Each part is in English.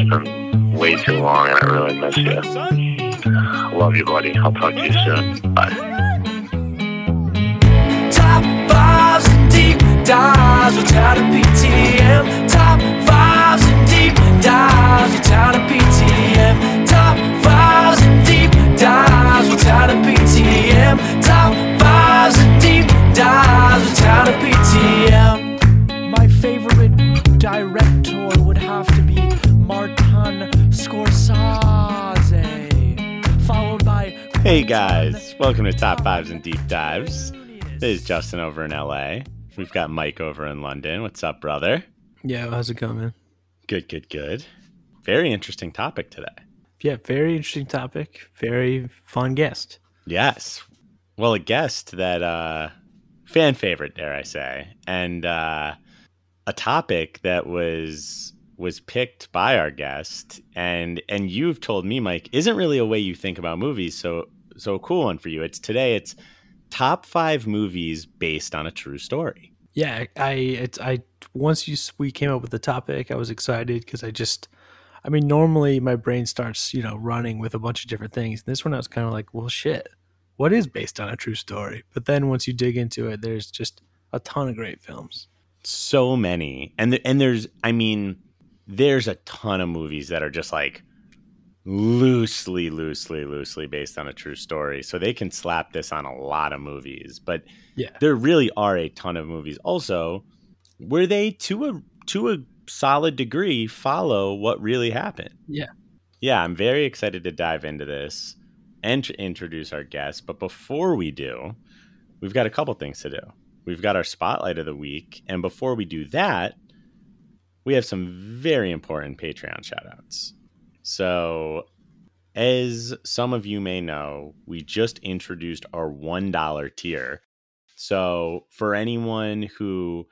It's been way too long, and I really miss you. Love you, buddy. I'll talk to you soon. Bye. Top fives and deep dives without a PTM. Top fives and deep dives without a PTM. Top fives and deep dives without a PTM. Top fives and deep dives without a PTM. Hey guys, welcome to Top Fives and Deep Dives. This is Justin over in LA. We've got Mike over in London. What's up, brother? Yeah, how's it going, man? Good, good, good. Very interesting topic today. Yeah, very interesting topic. Very fun guest. Yes. Well, a guest that uh fan favorite, dare I say, and uh a topic that was was picked by our guest and and you've told me Mike isn't really a way you think about movies so so a cool one for you it's today it's top 5 movies based on a true story Yeah, I it's I once you we came up with the topic, I was excited because I just I mean, normally my brain starts, you know, running with a bunch of different things. This one I was kind of like, well, shit. What is based on a true story? But then once you dig into it, there's just a ton of great films. so many and th- and there's i mean there's a ton of movies that are just like loosely loosely loosely based on a true story. So they can slap this on a lot of movies but Yeah. there really are a ton of movies. Also where they to a to a solid degree follow what really happened. Yeah. yeah i'm very excited to dive into this and to introduce our guest. But before we do we've got a couple things to do. We've got our spotlight of the week and before we do that we have some very important patreon shoutouts so as some of you may know we just introduced our $1 tier so for anyone who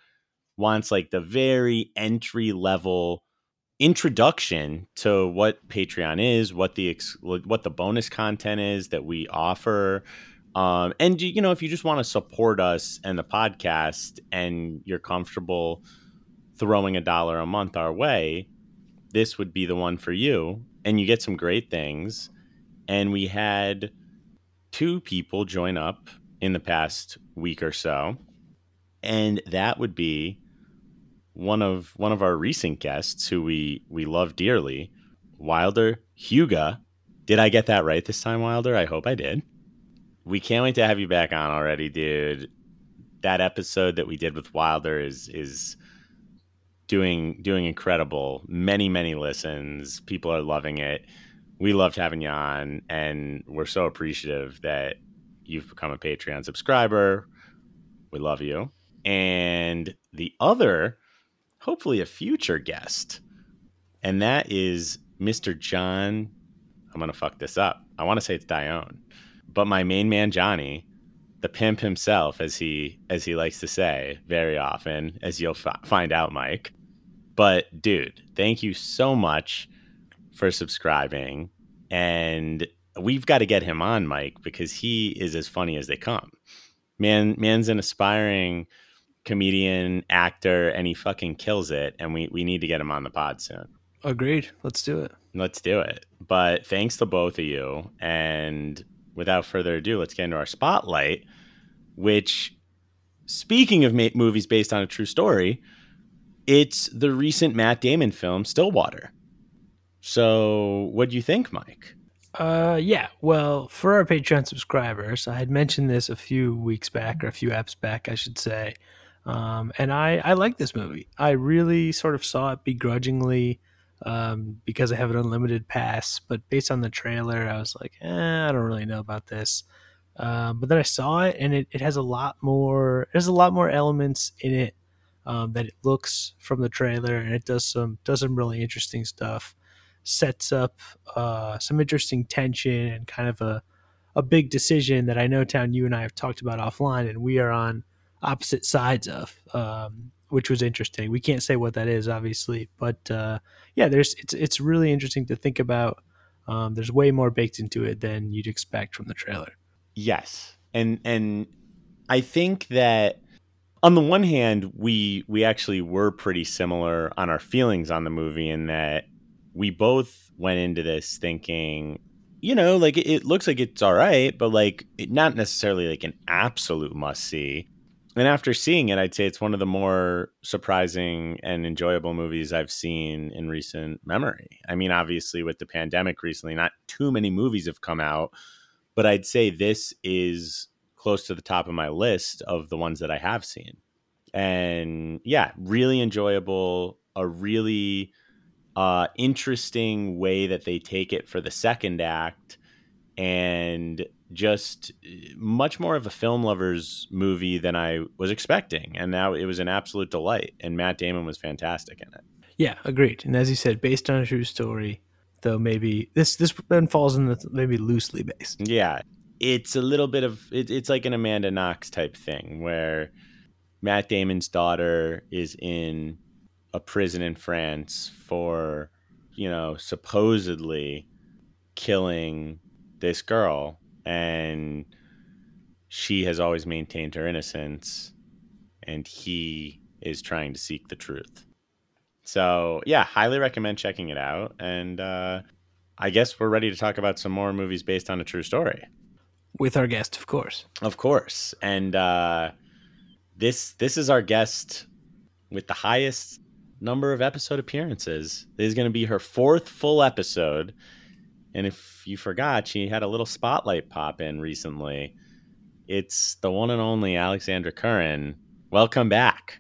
wants like the very entry level introduction to what patreon is what the ex- what the bonus content is that we offer um, and you know, if you just want to support us and the podcast, and you're comfortable throwing a dollar a month our way, this would be the one for you. And you get some great things. And we had two people join up in the past week or so, and that would be one of one of our recent guests who we we love dearly, Wilder Huga. Did I get that right this time, Wilder? I hope I did we can't wait to have you back on already, dude. That episode that we did with Wilder is is doing doing incredible. Many many listens. People are loving it. We loved having you on, and we're so appreciative that you've become a Patreon subscriber. We love you. And the other, hopefully a future guest, and that is Mr. John. I'm gonna fuck this up. I want to say it's Dione but my main man Johnny, the pimp himself, as he as he likes to say very often, as you'll f- find out, Mike. But dude, thank you so much for subscribing, and we've got to get him on, Mike, because he is as funny as they come. Man, man's an aspiring comedian, actor, and he fucking kills it. And we we need to get him on the pod soon. Agreed. Let's do it. Let's do it. But thanks to both of you. And without further ado, let's get into our spotlight, which, speaking of ma- movies based on a true story, it's the recent Matt Damon film, Stillwater. So, what do you think, Mike? Uh, yeah. Well, for our Patreon subscribers, I had mentioned this a few weeks back, or a few apps back, I should say. Um, and I, I like this movie. I really sort of saw it begrudgingly um, because I have an unlimited pass. But based on the trailer, I was like, eh, I don't really know about this. Um, but then I saw it, and it, it has a lot more. There's a lot more elements in it um, that it looks from the trailer, and it does some does some really interesting stuff. Sets up uh, some interesting tension and kind of a a big decision that I know, Town, you and I have talked about offline, and we are on opposite sides of, um, which was interesting. We can't say what that is, obviously, but uh, yeah, there's it's it's really interesting to think about. Um, there's way more baked into it than you'd expect from the trailer. Yes. And and I think that on the one hand, we we actually were pretty similar on our feelings on the movie in that we both went into this thinking, you know, like it, it looks like it's all right, but like it, not necessarily like an absolute must see. And after seeing it, I'd say it's one of the more surprising and enjoyable movies I've seen in recent memory. I mean, obviously, with the pandemic recently, not too many movies have come out, but I'd say this is close to the top of my list of the ones that I have seen. And yeah, really enjoyable, a really uh, interesting way that they take it for the second act, and just uh, much more of a film lovers movie than I was expecting. And now it was an absolute delight. And Matt Damon was fantastic in it. Yeah, agreed. And as you said, based on a true story, though maybe this this then falls in the maybe loosely based. Yeah, it's a little bit of it, it's like an Amanda Knox type thing where Matt Damon's daughter is in a prison in France for you know supposedly killing this girl and she has always maintained her innocence and he is trying to seek the truth. So yeah highly recommend checking it out and uh, i guess we're ready to talk about some more movies based on a true story With our guest, of course. of course and uh, this this is our guest with the highest number of episode appearances this is going to be her fourth full episode and if you forgot, she had a little spotlight pop in recently. It's the one and only Alexandra Curran. Welcome back.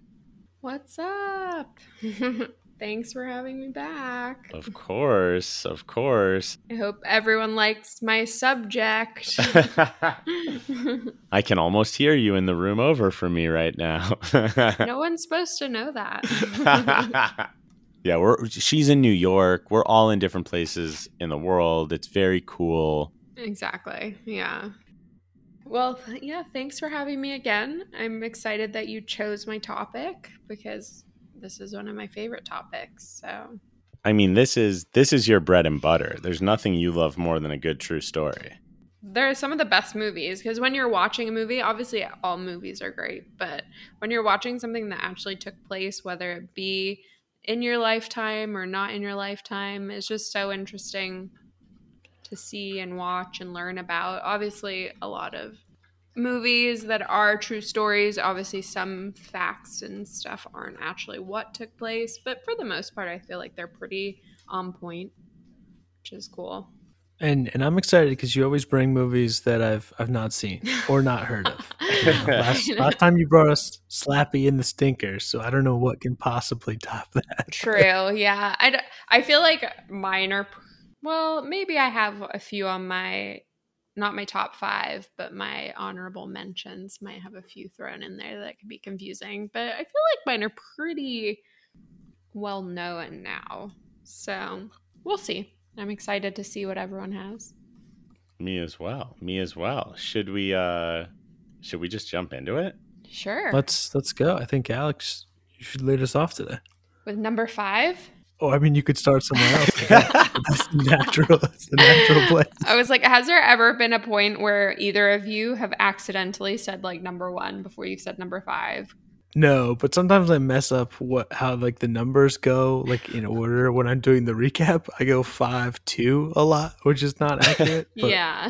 What's up? Thanks for having me back. Of course, of course. I hope everyone likes my subject. I can almost hear you in the room over from me right now. no one's supposed to know that. yeah, we're she's in New York. We're all in different places in the world. It's very cool. exactly. Yeah. Well, yeah, thanks for having me again. I'm excited that you chose my topic because this is one of my favorite topics. So, I mean, this is this is your bread and butter. There's nothing you love more than a good true story. There are some of the best movies because when you're watching a movie, obviously all movies are great, but when you're watching something that actually took place, whether it be in your lifetime or not in your lifetime, it's just so interesting to see and watch and learn about. Obviously, a lot of movies that are true stories, obviously, some facts and stuff aren't actually what took place, but for the most part, I feel like they're pretty on point, which is cool. And and I'm excited because you always bring movies that I've I've not seen or not heard of. You know, last, last time you brought us Slappy and the Stinkers, so I don't know what can possibly top that. True. Yeah. I, d- I feel like mine are, well, maybe I have a few on my, not my top five, but my honorable mentions might have a few thrown in there that could be confusing. But I feel like mine are pretty well known now. So we'll see. I'm excited to see what everyone has. Me as well. Me as well. Should we uh should we just jump into it? Sure. Let's let's go. I think Alex, you should lead us off today. With number five, Oh, I mean, you could start somewhere else. That's the natural. That's the natural place. I was like, has there ever been a point where either of you have accidentally said like number one before you've said number five? No, but sometimes I mess up what how like the numbers go like in order when I'm doing the recap. I go five two a lot, which is not accurate. but- yeah.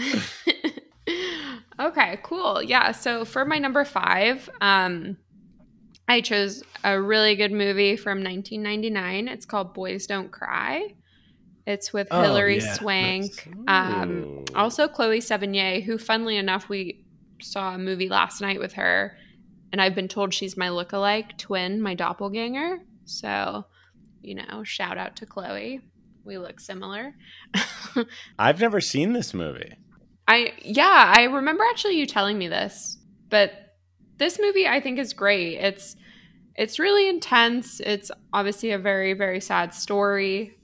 okay, cool. Yeah. So for my number five, um, I chose a really good movie from 1999. It's called Boys Don't Cry. It's with Oh, Hilary yeah, Swank. Um, also Chloe Sevigny, who, funnily enough, we saw a movie last night with her, and I've been told she's my lookalike twin, my doppelganger. So, you know, shout out to Chloe. We look similar. I've never seen this movie. I yeah, I remember actually you telling me this, but this movie I think is great. It's it's really intense. It's obviously a very very sad story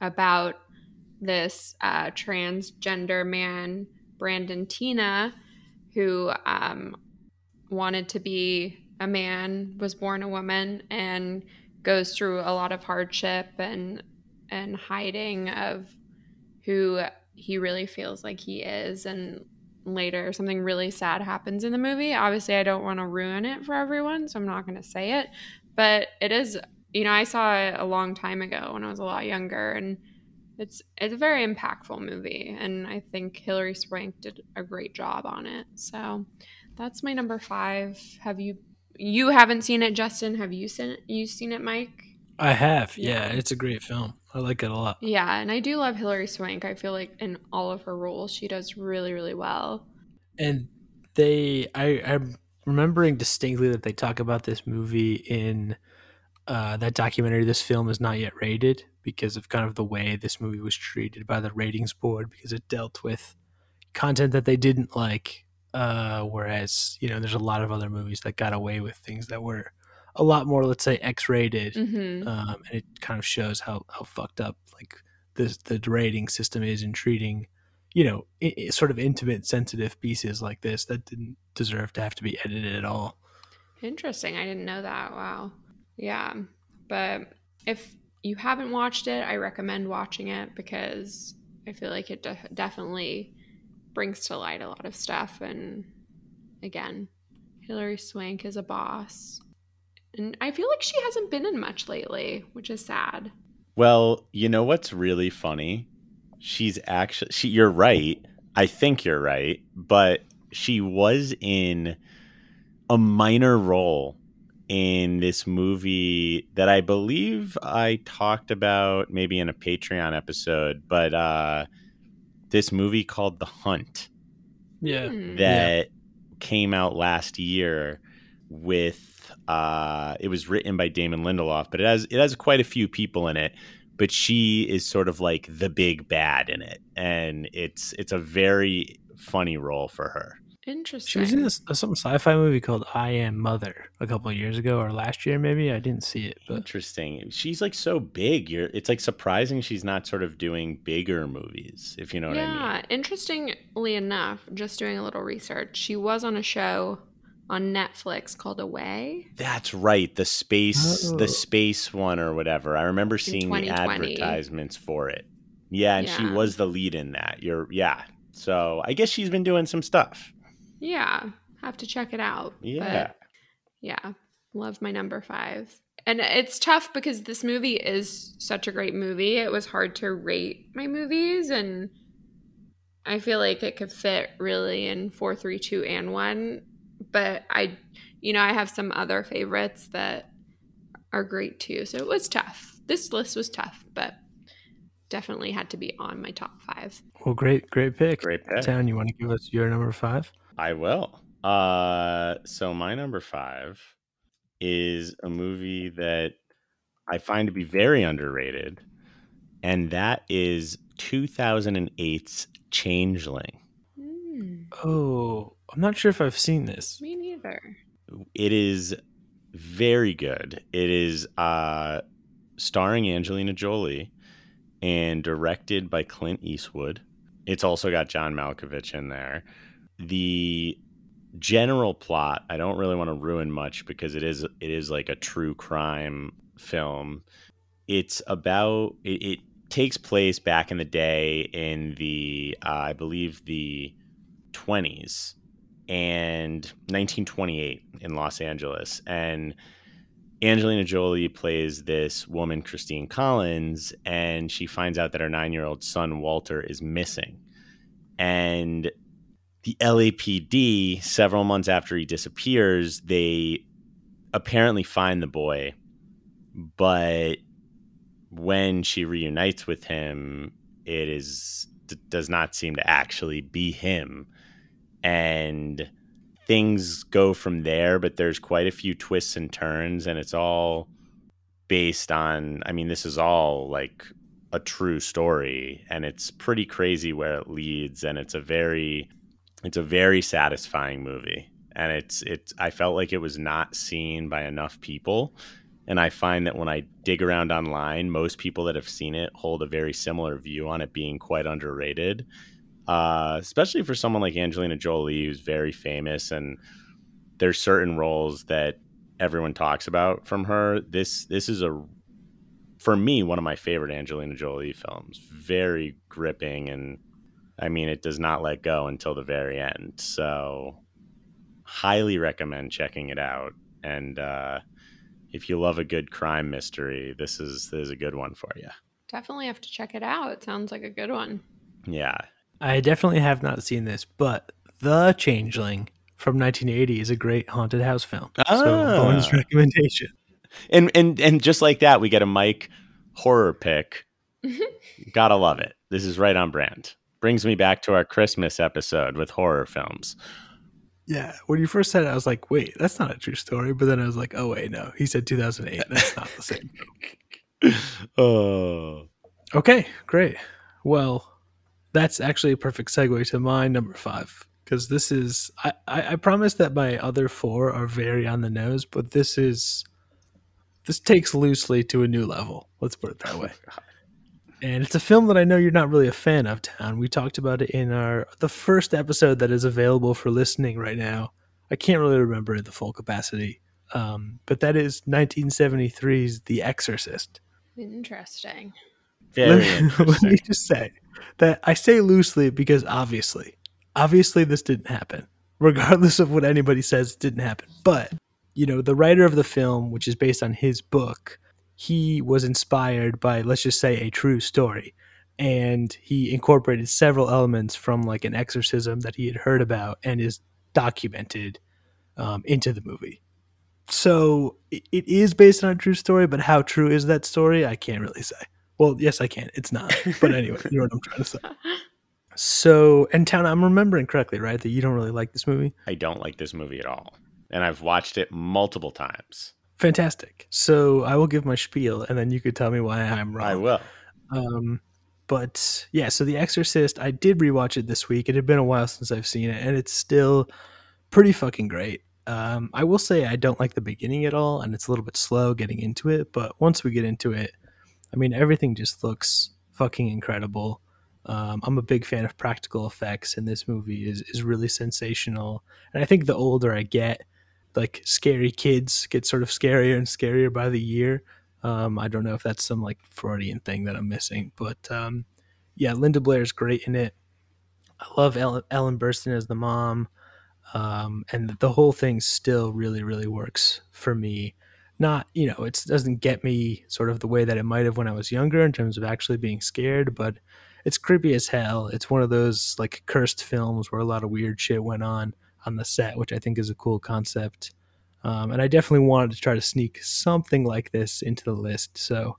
about this uh, transgender man, Brandon Teena, who um, wanted to be a man, was born a woman, and goes through a lot of hardship and and hiding of who he really feels like he is and later something really sad happens in the movie obviously i don't want to ruin it for everyone so i'm not going to say it but it is you know i saw it a long time ago when i was a lot younger and it's it's a very impactful movie, and I think Hilary Swank did a great job on it. So that's my number five. Have you you haven't seen it, Justin? Have you seen it? You seen it, Mike? I have. Yeah, Yeah. it's a great film. I like it a lot. Yeah, and I do love Hilary Swank. I feel like in all of her roles, she does really, really well. And they, I, I'm remembering distinctly that they talk about this movie in uh, that documentary. This film is not yet rated because of kind of the way this movie was treated by the ratings board because it dealt with content that they didn't like. Uh, whereas you know, there's a lot of other movies that got away with things that were a lot more, let's say, X-rated. hmm um, and it kind of shows how how fucked up like the the rating system is in treating you know i i- sort of intimate sensitive pieces like this that didn't deserve to have to be edited at all Interesting. I didn't know that. Wow. Yeah. But if you haven't watched it, I recommend watching it because I feel like it de- definitely brings to light a lot of stuff. And again, Hilary Swank is a boss. And I feel like she hasn't been in much lately, which is sad. Well, you know what's really funny? She's actually she you're right. I think you're right, but she was in a minor role in this movie that I believe I talked about maybe in a Patreon episode, but uh this movie called The Hunt yeah Hmm. that came out last year with uh it was written by Damon Lindelof, but it has it has quite a few people in it. But she is sort of like the big bad in it. And it's it's a very funny role for her. Interesting. she was in this uh, some sci-fi movie called i am mother a couple of years ago or last year maybe i didn't see it but Interesting. She's like so big. You're it's like surprising she's not sort of doing bigger movies, if you know what I mean. yeah, interestingly enough, just doing a little research, she was on a show on Netflix called Away. That's right. The space, Oh. the space one or whatever. I remember seeing the advertisements for it. Yeah, and she was the lead in that. You're yeah. So I guess she's been doing some stuff. Yeah, have to check it out. Yeah. Yeah, love my number five. And it's tough because this movie is such a great movie. It was hard to rate my movies, and I feel like it could fit really in four, three, two, and one. But I, you know, I have some other favorites that are great too. So it was tough. This list was tough, but definitely had to be on my top five. well great great pick Great pick. town you want to give us your number five I will. Uh so my number 5 is a movie that I find to be very underrated and that is 2008's Changeling. Hmm, oh i'm not sure if i've seen this me neither. it is very good. It is uh, starring Angelina Jolie and directed by Clint Eastwood. It's also got John Malkovich in there. The general plot, I don't really want to ruin much because it is it is like a true crime film. It's about it, it takes place back in the day in the uh, I believe the 20s and 1928 in Los Angeles. And Angelina Jolie plays this woman, Christine Collins, and she finds out that her nine year old son, Walter, is missing. And the LAPD, several months after he disappears, they apparently find the boy. But when she reunites with him, it is does not seem to actually be him and things go from there but there's quite a few twists and turns and it's all based on i mean this is all like a true story and it's pretty crazy where it leads and it's a very it's a very satisfying movie. And it's it's i felt like it was not seen by enough people and i find that when i dig around online most people that have seen it hold a very similar view on it being quite underrated uh, especially for someone like Angelina Jolie, who's very famous, and there's certain roles that everyone talks about from her. This this is a for me one of my favorite Angelina Jolie films. Very gripping, and I mean it does not let go until the very end. So, highly recommend checking it out. And uh, if you love a good crime mystery, this is this is a good one for you. Definitely have to check it out. It sounds like a good one. Yeah. I definitely have not seen this, but The Changeling from 1980 is a great haunted house film. So Ah. bonus recommendation. And and and just like that, we get a Mike horror pick. Gotta love it. This is right on brand. Brings me back to our Christmas episode with horror films. Yeah, when you first said it, I was like, "Wait, that's not a true story." But then I was like, "Oh wait, no, he said 2008. That's not the same." oh. Okay, great. Well, that's actually a perfect segue to my number five because this is. I, I I promise that my other four are very on the nose, but this is this takes loosely to a new level. Let's put it that way. And it's a film that I know you're not really a fan of, Town. We talked about it in our the first episode that is available for listening right now. I can't really remember the full capacity, um, but that is 1973's The Exorcist. Interesting. Very let, me, let me just say that I say loosely because obviously, obviously this didn't happen. Regardless of what anybody says, didn't happen. But you know, the writer of the film, which is based on his book, he was inspired by, let's just say, a true story, and he incorporated several elements from like an exorcism that he had heard about and is documented um, into the movie. So it is based on a true story, but how true is that story? I can't really say. Well, yes, I can. It's not. But anyway, you know what I'm trying to say. So, and Town, I'm remembering correctly, right? That you don't really like this movie? I don't like this movie at all. And I've watched it multiple times. Fantastic. So I will give my spiel and then you could tell me why I'm wrong. I will. Um, but yeah, so The Exorcist, I did rewatch it this week. It had been a while since I've seen it, and it's still pretty fucking great. Um, I will say I don't like the beginning at all, and it's a little bit slow getting into it. But once we get into it, I mean, everything just looks fucking incredible. Um, I'm a big fan of practical effects, and this movie is is really sensational. And I think the older I get, like scary kids get sort of scarier and scarier by the year. Um, I don't know if that's some like Freudian thing that I'm missing, but um, yeah, Linda Blair is great in it. I love Ellen, Ellen Burstyn as the mom, um, and the whole thing still really, really works for me. Not, you know, it doesn't get me sort of the way that it might have when I was younger in terms of actually being scared, but it's creepy as hell. It's one of those like cursed films where a lot of weird shit went on on the set, which I think is a cool concept. Um, and I definitely wanted to try to sneak something like this into the list. So,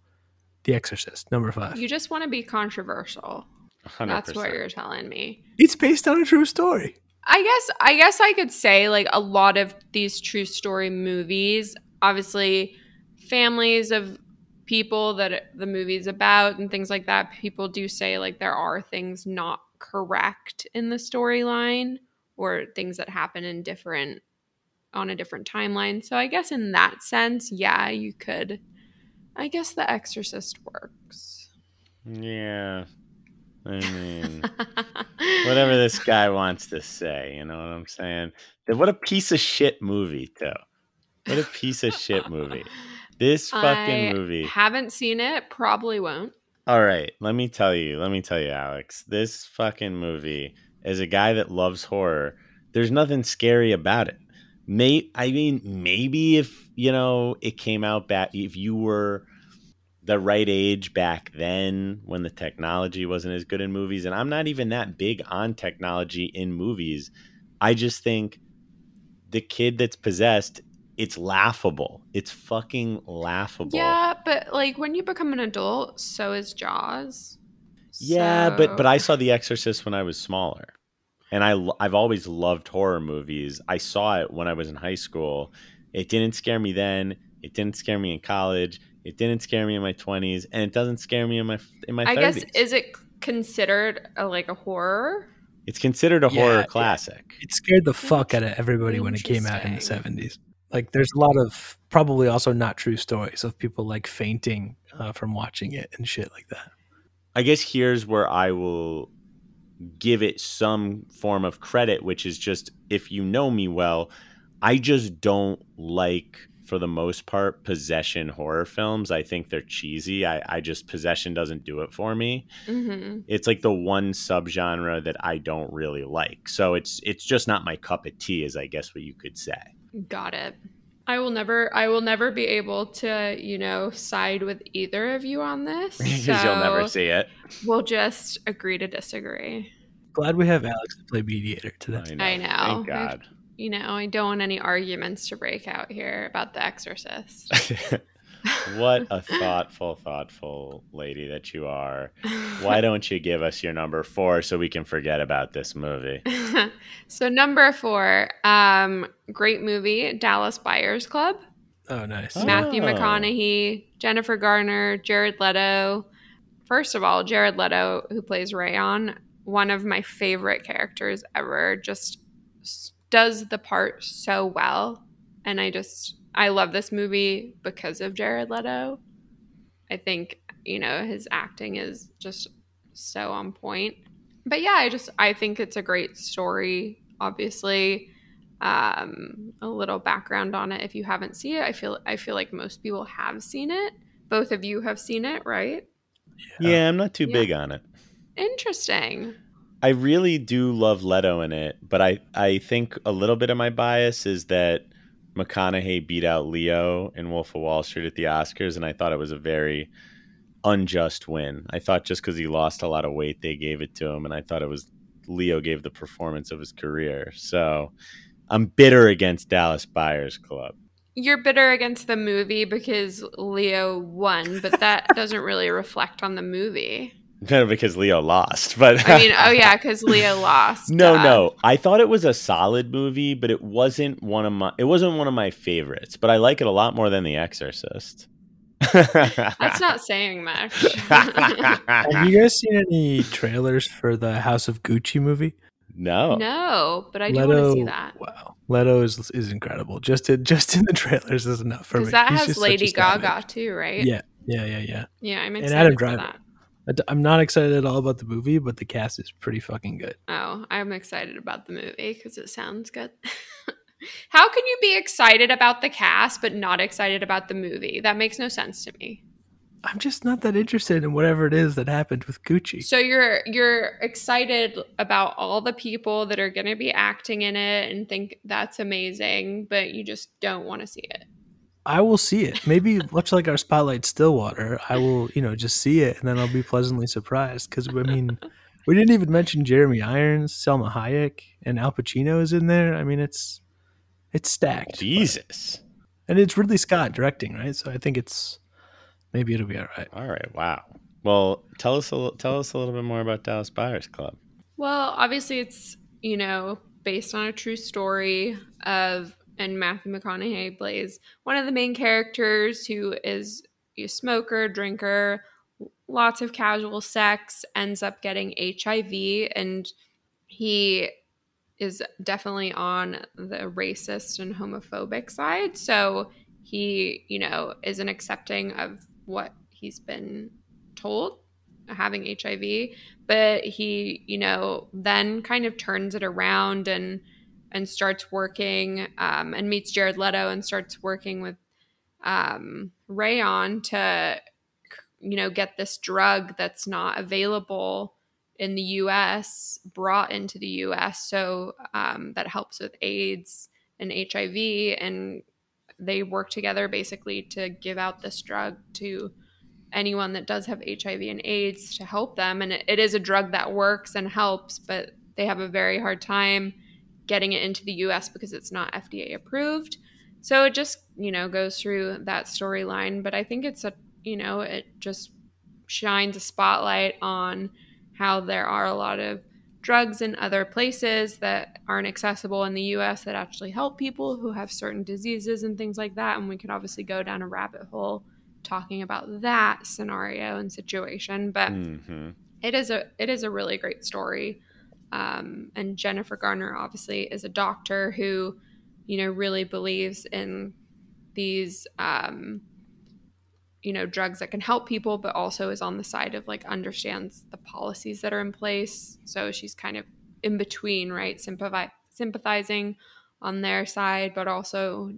The Exorcist, number five. You just want to be controversial. 100%. That's what you're telling me. It's based on a true story. I guess I guess I could say like a lot of these true story movies, obviously families of people that the movie's about and things like that, people do say like there are things not correct in the storyline or things that happen in different on a different timeline. So I guess in that sense, yeah, you could I guess The Exorcist works. Yeah. I mean, whatever this guy wants to say, you know what I'm saying? What a piece of shit movie, too. What a piece of shit movie. This fucking I movie. Haven't seen it, probably won't. All right, let me tell you. Let me tell you, Alex. This fucking movie, as a guy that loves horror, there's nothing scary about it. May I mean, maybe if you know it came out back, if you were the right age back then when the technology wasn't as good in movies, and I'm not even that big on technology in movies. I just think the kid that's possessed, it's laughable. It's fucking laughable. Yeah, but like when you become an adult, so is Jaws. Yeah, but but I saw The Exorcist when I was smaller, and I I've always loved horror movies. I saw it when I was in high school. It didn't scare me then. It didn't scare me in college. It didn't scare me in my twenties, and it doesn't scare me in my in my I thirties. guess is it considered a, like a horror? it's considered a Yeah, horror classic. It scared the fuck out of everybody when it came out in the 70s. Like, there's a lot of probably also not true stories of people like fainting uh, from watching it and shit like that. I guess here's where I will give it some form of credit, which is just if you know me well, I just don't like, for the most part, possession horror films. I think they're cheesy. I, I just, possession doesn't do it for me. hmm It's like the one subgenre that I don't really like. So it's it's just not my cup of tea, is I guess what you could say. Got it. I will never I will never be able to, you know, side with either of you on this. Because you'll never see it. We'll just agree to disagree. Glad we have Alex to play mediator today. I know. Thank I've- God. You know, I don't want any arguments to break out here about The Exorcist. what a thoughtful, thoughtful lady that you are. Why don't you give us your number four so we can forget about this movie? so number four, um, great movie, Dallas Buyers Club. Oh, nice. Oh. Matthew McConaughey, Jennifer Garner, Jared Leto. First of all, Jared Leto, who plays Rayon, one of my favorite characters ever, just does the part so well. And I just, I love this movie because of Jared Leto. I think, you know, his acting is just so on point. But yeah, I just, I think it's a great story, obviously um, a little background on it if you haven't seen it. I feel I feel like most people have seen it. Both of you have seen it, right? Yeah, I'm not too Yeah. big on it. Interesting. I really do love Leto in it, but I, I think a little bit of my bias is that McConaughey beat out Leo in Wolf of Wall Street at the Oscars, and I thought it was a very unjust win. I thought just because he lost a lot of weight, they gave it to him, and I thought it was Leo gave the performance of his career. So I'm bitter against Dallas Buyers Club. You're bitter against the movie because Leo won, but that doesn't really reflect on the movie. because Leo lost, but I mean, oh yeah, because Leo lost. No, uh, no. I thought it was a solid movie, but it wasn't one of my it wasn't one of my favorites, but I like it a lot more than The Exorcist. That's not saying much. Have you guys seen any trailers for the House of Gucci movie? no. no, but I do want to see that. Wow, Leto is is incredible. Just in, just in the trailers is enough for me. Because that He's has just such a Lady. Gaga too, right? Yeah, yeah, yeah, yeah. Yeah, I'm And excited Adam for Driver. that. I'm not excited at all about the movie, but the cast is pretty fucking good. Oh, I'm excited about the movie because it sounds good. How can you be excited about the cast but not excited about the movie? That makes no sense to me. I'm just not that interested in whatever it is that happened with Gucci. So you're you're excited about all the people that are going to be acting in it and think that's amazing, but you just don't want to see it. I will see it. Maybe much like our spotlight Stillwater, I will, you know, just see it and then I'll be pleasantly surprised. Because I mean, we didn't even mention Jeremy Irons, Salma Hayek, and Al Pacino is in there. I mean, it's it's stacked, Jesus. and it's Ridley Scott directing, right? So I think it's maybe it'll be all right. All right. Wow. Well, tell us a li- tell us a little bit more about Dallas Buyers Club. Well, obviously it's, you know, based on a true story of and Matthew McConaughey plays one of the main characters who is a smoker, drinker, lots of casual sex, ends up getting HIV and he is definitely on the racist and homophobic side. So he, you know, isn't accepting of what he's been told having HIV but he you know then kind of turns it around and and starts working um, and meets jared leto and starts working with um, rayon to you know get this drug that's not available in the us brought into the us so um, that helps with aids and hiv and they work together basically to give out this drug to anyone that does have HIV and AIDS to help them. And it, it is a drug that works and helps, but they have a very hard time getting it into the US because it's not FDA approved. So it just, you know, goes through that storyline. But I think it's a, you know, it just shines a spotlight on how there are a lot of drugs in other places that aren't accessible in the US that actually help people who have certain diseases and things like that. And we could obviously go down a rabbit hole talking about that scenario and situation but hmm it is a it is a really great story um, and jennifer garner obviously is a doctor who you know really believes in these um, you know drugs that can help people but also is on the side of like understands the policies that are in place so she's kind of in between right sympathizing on their side but also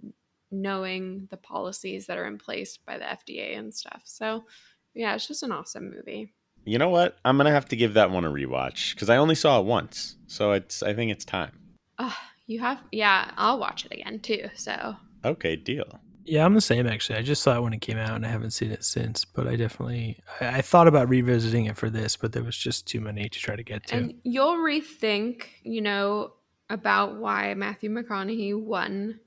knowing the policies that are in place by the FDA and stuff. So, yeah, it's just an awesome movie. You know what? I'm gonna have to give that one a rewatch because I only saw it once, so it's I think it's time. Oh, you have, yeah, I'll watch it again too. So, Okay, deal. Yeah, I'm the same actually. I just saw it when it came out and I haven't seen it since, but I definitely I, I thought about revisiting it for this, but there was just too many to try to get to. And you'll rethink, you know, about why Matthew McConaughey won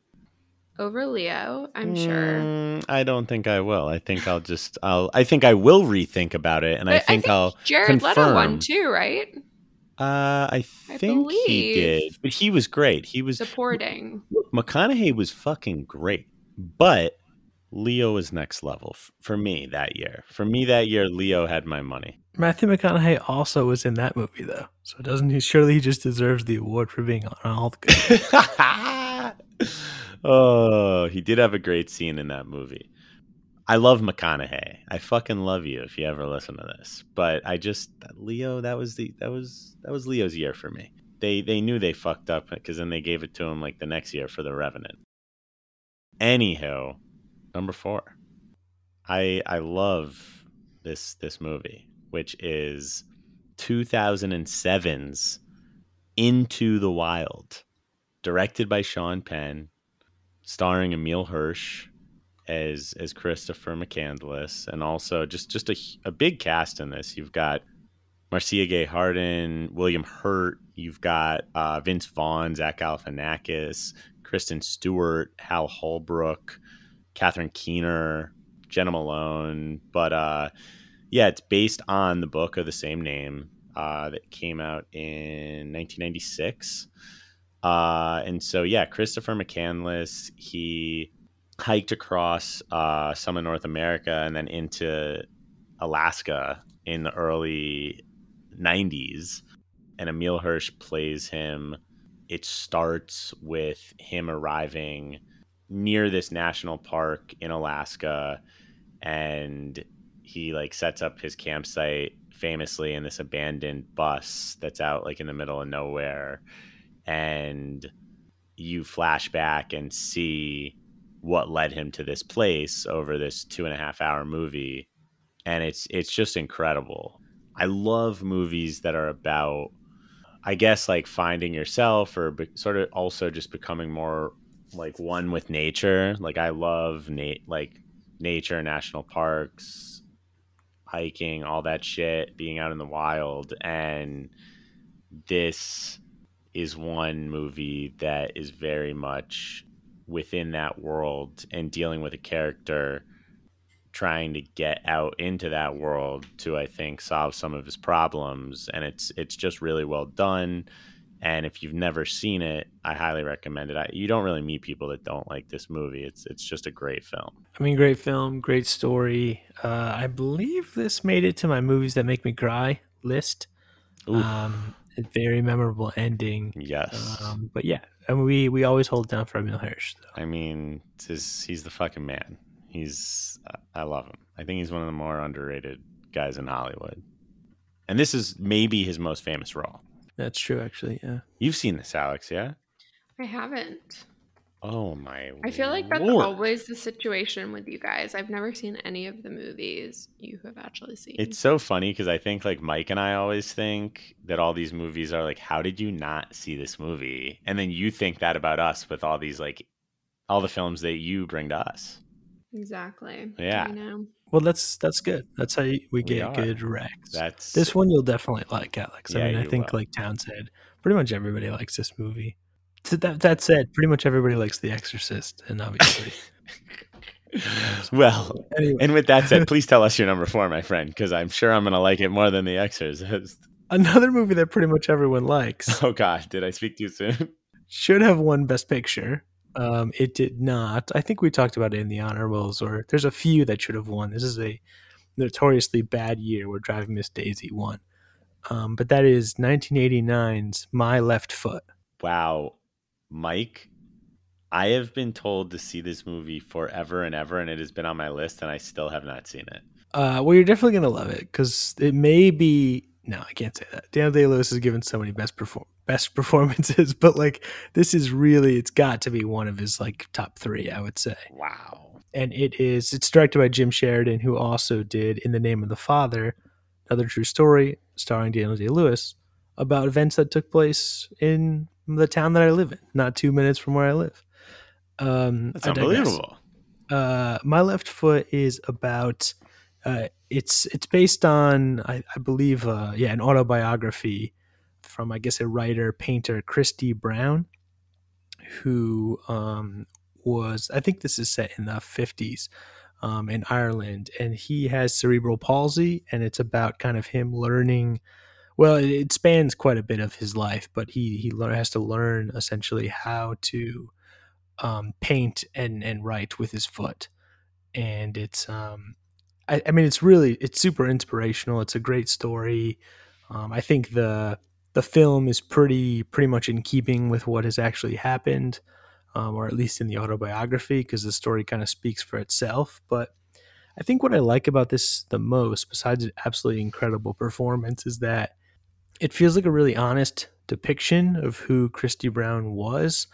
over Leo, I'm sure. Mm, I don't think I will. I think I'll just I'll I think I will rethink about it and I But think, I'll Jared Leto won confirm. too, right? uh I I think he did. But he was great. He was Supporting. McConaughey was fucking great. But Leo was next level f- for me that year. For me that year Leo had my money. Matthew McConaughey also was in that movie though, so doesn't he? Surely he just deserves the award for being on all the good. oh, he did have a great scene in that movie. I love McConaughey. I fucking love you if you ever listen to this. But I just Leo, that was the that was that was Leo's year for me. They they knew they fucked up because then they gave it to him like the next year for the Revenant. Anywho, number four. I I love this this movie, which is 2007's Into the Wild, directed by Sean Penn, starring Emile Hirsch as as Christopher McCandless, and also just just a, a big cast in this. You've got Marcia Gay Harden, William Hurt. You've got uh, Vince Vaughn, Zach Galifianakis, Kristen Stewart, Hal Holbrook, Catherine Keener, Jena Malone. But uh, yeah, it's based on the book of the same name uh, that came out in 1996. Uh, and so, yeah, Christopher McCandless, he hiked across uh, some of North America and then into Alaska in the early 90s. And Emile Hirsch plays him. It starts with him arriving near this national park in Alaska and he like sets up his campsite famously in this abandoned bus that's out like in the middle of nowhere and you flash back and see what led him to this place over this two and a half hour movie. And it's it's just incredible. I love movies that are about i guess like finding yourself or be, sort of also just becoming more like one with nature. Like i love nat- like nature national parks hiking all that shit being out in the wild. And this is one movie that is very much within that world and dealing with a character trying to get out into that world to I think solve some of his problems. And it's it's just really well done. And if you've never seen it I highly recommend it. I, you don't really meet people that don't like this movie. It's it's just a great film. I mean, great film, great story. Uh, I believe this made it to my movies that make me cry list. Ooh, Um, very memorable ending. yes Um, but yeah, and we we always hold down for Emile Hirsch. So. I mean it's his, he's the fucking man he's I love him I think he's one of the more underrated guys in Hollywood and this is maybe his most famous role That's true, actually. Yeah. You've seen this, Alex, yeah? I haven't. Oh my! I feel like that's Lord. always the situation with you guys. I've never seen any of the movies you have actually seen. It's so funny because I think like Mike and I always think that all these movies are like, how did you not see this movie? And then you think that about us with all these like all the films that you bring to us. exactly. Yeah. I know. Well, that's that's good. That's how you, we get are. good recs. That's This one you'll definitely like, Alex. Yeah, I mean, I think will. like Town said, pretty much everybody likes this movie. So that that said, pretty much everybody likes The Exorcist, and obviously, well. anyway, And with that said, please tell us your number four, my friend, because I'm sure I'm gonna like it more than The Exorcist. another movie that pretty much everyone likes Oh God, did I speak too soon? should have won Best Picture. Um, it did not. I think we talked about it in the honorables, or there's a few that should have won. This is a notoriously bad year where Driving Miss Daisy won. Um, but that is 1989's My Left Foot. Wow, Mike, I have been told to see this movie forever and ever, and it has been on my list, and I still have not seen it. Uh, well, you're definitely gonna love it because it may be. No, I can't say that. Daniel Day Lewis has given so many best perform best performances, but like this is really, it's got to be one of his like top three, I would say. Wow. And it is. It's directed by Jim Sheridan, who also did In the Name of the Father, another true story starring Daniel Day Lewis about events that took place in the town that I live in, not two minutes from where I live. Um, That's I unbelievable. Uh, My Left Foot is about. Uh, it's it's based on I, I believe uh, yeah an autobiography from I guess a writer painter Christy Brown, who um, was I think this is set in the fifties um, in Ireland, and he has cerebral palsy, and it's about kind of him learning. Well, it, it spans quite a bit of his life, but he he has to learn essentially how to um, paint and and write with his foot, and it's um, I, I mean it's really it's super inspirational. It's a great story. Um, I think the the film is pretty pretty much in keeping with what has actually happened um, or at least in the autobiography, because the story kind of speaks for itself. But I think what I like about this the most, besides an absolutely incredible performance, is that it feels like a really honest depiction of who Christy Brown was.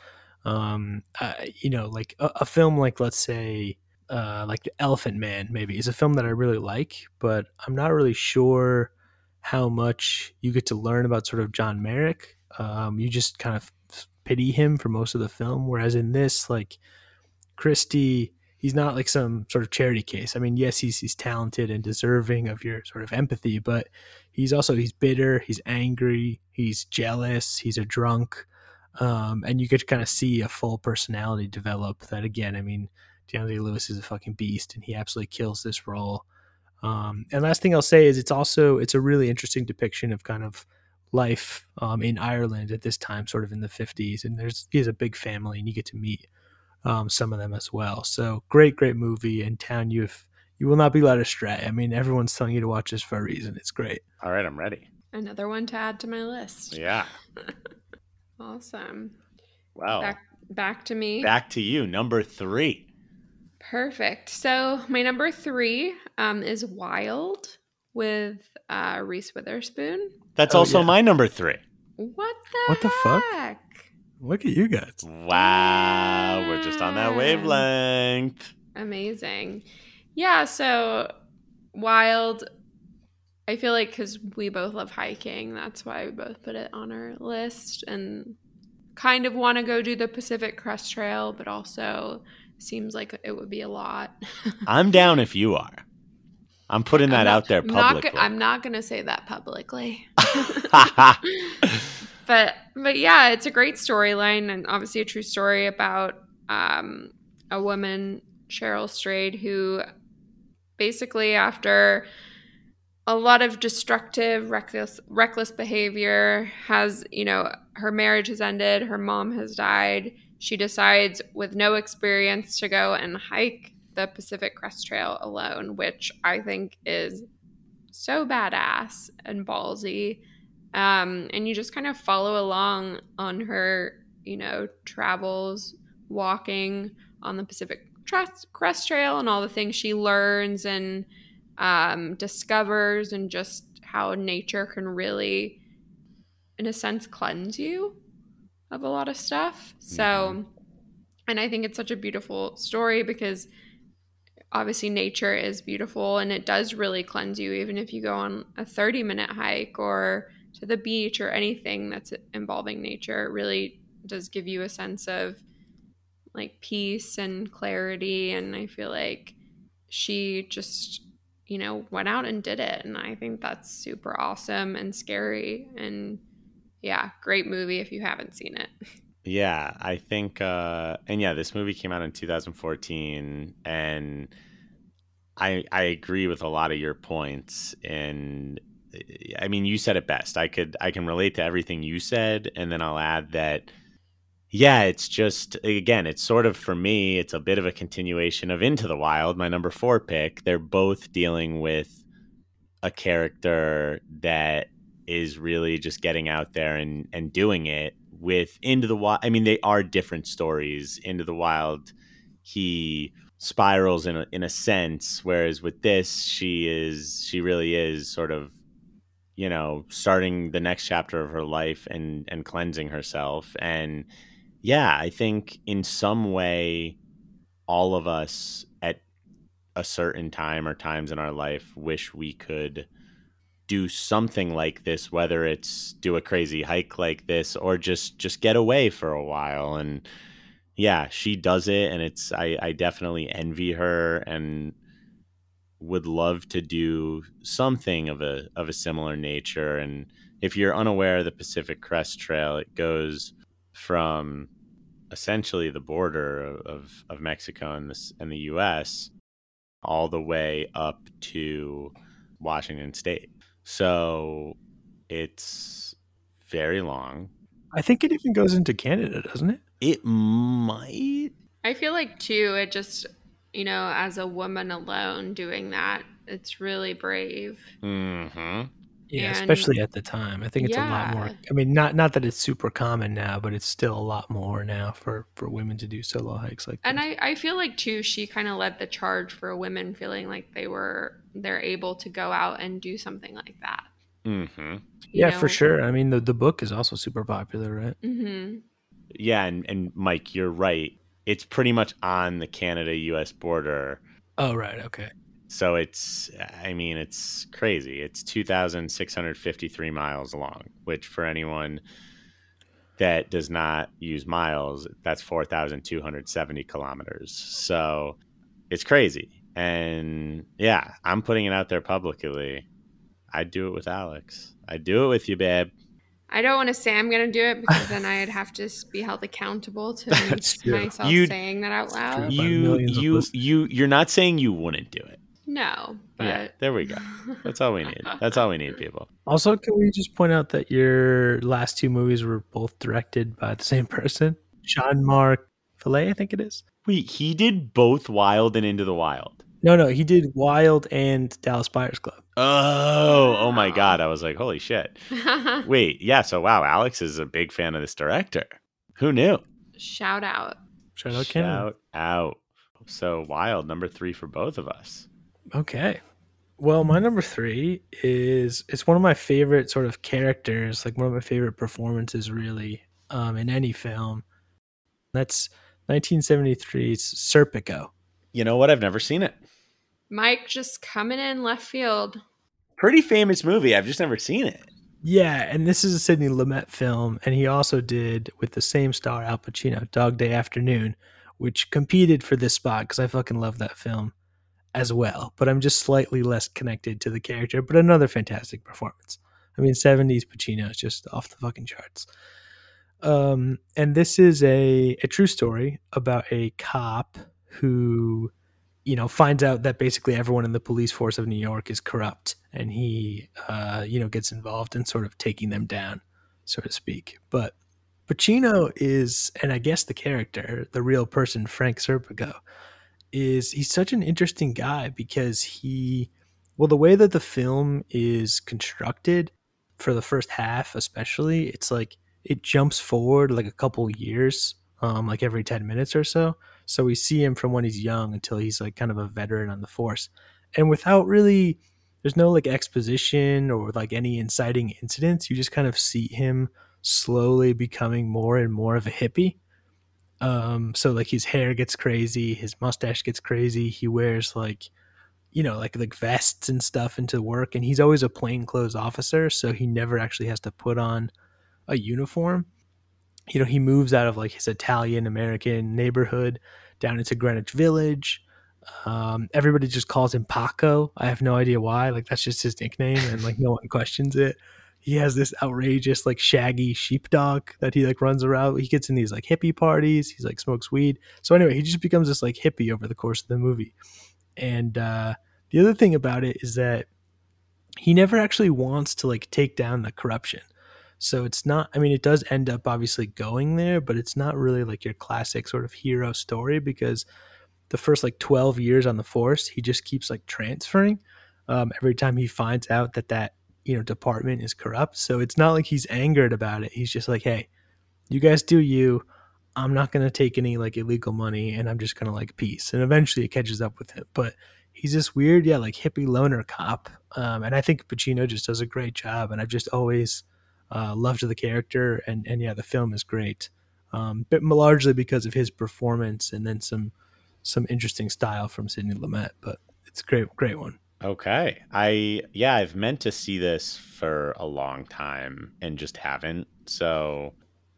Um, uh, you know, like a, a film like, let's say, uh, like The Elephant Man, maybe, is a film that I really like, but I'm not really sure how much you get to learn about sort of John Merrick. Um, you just kind of pity him for most of the film. Whereas in this, like Christy, he's not like some sort of charity case. I mean, yes, he's he's talented and deserving of your sort of empathy, but he's also he's bitter, he's angry, he's jealous, he's a drunk, um, and you get to kind of see a full personality develop. That again, I mean, Daniel Lewis is a fucking beast, and he absolutely kills this role. Um, and last thing I'll say is it's also it's a really interesting depiction of kind of life um, in Ireland at this time, sort of in the 50s. And there's he has a big family, and you get to meet um, some of them as well. So great, great movie. And town, you you will not be led astray. I mean, everyone's telling you to watch this for a reason. It's great. All right, I'm ready. Another one to add to my list. Yeah. Awesome. Wow. Back back to me. Back to you, number three. Perfect. So my number three um, is Wild with uh, Reese Witherspoon. That's Oh, also yeah. my number three. What the What the fuck? Look at you guys. Wow, we're just on that wavelength. Amazing. Yeah, so Wild. I feel like because we both love hiking, that's why we both put it on our list and kind of want to go do the Pacific Crest Trail, but also seems like it would be a lot. I'm down if you are. I'm putting that I'm not- out there I'm not publicly. I'm not going to say that publicly. but but yeah, it's a great storyline and obviously a true story about um, a woman, Cheryl Strayed, who basically after a lot of destructive, reckless, reckless behavior has you know her marriage has ended, her mom has died. She decides with no experience to go and hike the Pacific Crest Trail alone, which I think is so badass and ballsy. Um, and you just kind of follow along on her, you know, travels, walking on the Pacific Crest, Trail and all the things she learns and um, discovers, and just how nature can really, in a sense, cleanse you of a lot of stuff. So, and I think it's such a beautiful story because obviously nature is beautiful and it does really cleanse you even if you go on a 30 minute hike or to the beach or anything that's involving nature it really does give you a sense of like peace and clarity and i feel like she just you know went out and did it and i think that's super awesome and scary and yeah great movie if you haven't seen it Yeah, I think, uh, and yeah, this movie came out in 2014, and I I agree with a lot of your points. And I mean, you said it best. I could I can relate to everything you said, and then I'll add that. Yeah, it's just again, it's sort of for me, it's a bit of a continuation of Into the Wild, my number four pick. They're both dealing with a character that is really just getting out there and and doing it with into the wild i mean they are different stories into the wild he spirals in a, in a sense whereas with this she is she really is sort of you know starting the next chapter of her life and and cleansing herself and yeah i think in some way all of us at a certain time or times in our life wish we could do something like this whether it's do a crazy hike like this or just just get away for a while and yeah, she does it, and it's I, I definitely envy her and would love to do something of a of a similar nature. And if you're unaware of the Pacific Crest Trail, it goes from essentially the border of, of Mexico and the, and the U.S. all the way up to Washington State. So it's very long. I think it even goes into Canada, doesn't it? It might. I feel like too, it just you know, as a woman alone doing that, it's really brave. Mm-hmm. Yeah, And- especially at the time. I think it's a lot more. I mean, not not that it's super common now, but it's still a lot more now for for women to do solo hikes like And this. I, I feel like too, she kind of led the charge for women feeling like they were they're able to go out and do something like that. Mm-hmm. yeah, know? for sure. I mean, the the book is also super popular, right? Mm-hmm. Yeah, and, and Mike, you're right. It's pretty much on the Canada US border. Oh, right. Okay. So it's, I mean, it's crazy. It's 2,653 miles long, which for anyone that does not use miles, that's 4,270 kilometers. So it's crazy. And yeah, I'm putting it out there publicly. I'd do it with Alex. I'd do it with you, babe. I don't want to say I'm gonna do it because then I'd have to be held accountable to myself You- saying that out loud. by You, you, you, you're not saying you wouldn't do it. No, but Yeah, there we go. That's all we need. That's all we need, people. Also, can we just point out that your last two movies were both directed by the same person, Jean Marc Vallée, I think it is. Wait, he did both Wild and Into the Wild. No, no, he did Wild and Dallas Buyers Club. Oh, oh my God. I was like, holy shit. Wait, yeah. So, wow, Alex is a big fan of this director. Who knew? shout out. Shout out Canada. Shout out. So, Wild, number three for both of us. Okay. Well, my number three is it's one of my favorite sort of characters, like one of my favorite performances, really, um, in any film. That's 1973's Serpico. You know what? I've never seen it. Mike just coming in left field. Pretty famous movie. I've just never seen it. Yeah, and this is a Sidney Lumet film, and he also did with the same star Al Pacino, Dog Day Afternoon, which competed for this spot because I fucking love that film as well. But I'm just slightly less connected to the character. But another fantastic performance. I mean, 70s Pacino is just off the fucking charts. Um, and this is a a true story about a cop who you know finds out that basically everyone in the police force of New York is corrupt, and he uh, you know gets involved in sort of taking them down, so to speak. But Pacino is, and I guess the character, the real person, Frank Serpico, is he's such an interesting guy because he, well, the way that the film is constructed for the first half, especially, it's like it jumps forward like a couple years, um, like every 10 minutes or so. So we see him from when he's young until he's like kind of a veteran on the force. And without really, there's no like exposition or like any inciting incidents. You just kind of see him slowly becoming more and more of a hippie. Um, so like his hair gets crazy, his mustache gets crazy. He wears like, you know, like like vests and stuff into work, and he's always a plainclothes officer, so he never actually has to put on a uniform. You know, he moves out of like his Italian American neighborhood down into Greenwich Village. Um, everybody just calls him Paco. I have no idea why. Like that's just his nickname, and like no one questions it. He has this outrageous like shaggy sheepdog that he like runs around. He gets in these like hippie parties. He's like smokes weed. So anyway, he just becomes this like hippie over the course of the movie. And uh, the other thing about it is that he never actually wants to like take down the corruption. So it's not, I mean, it does end up obviously going there, but it's not really like your classic sort of hero story because the first like 12 years on the force, he just keeps like transferring um, every time he finds out that that, you know, department is corrupt. So it's not like he's angered about it. He's just like, hey, you guys do you. I'm not to take any like illegal money and I'm just to like peace. And eventually it catches up with him. But he's this weird, yeah, like hippie loner cop. Um, and I think Pacino just does a great job. And I've just always uh, loved the character. And, and yeah, the film is great. Um, but largely because of his performance and then some some interesting style from Sidney Lumet. But it's a great, great one. Okay. I, yeah, I've meant to see this for a long time and just haven't. So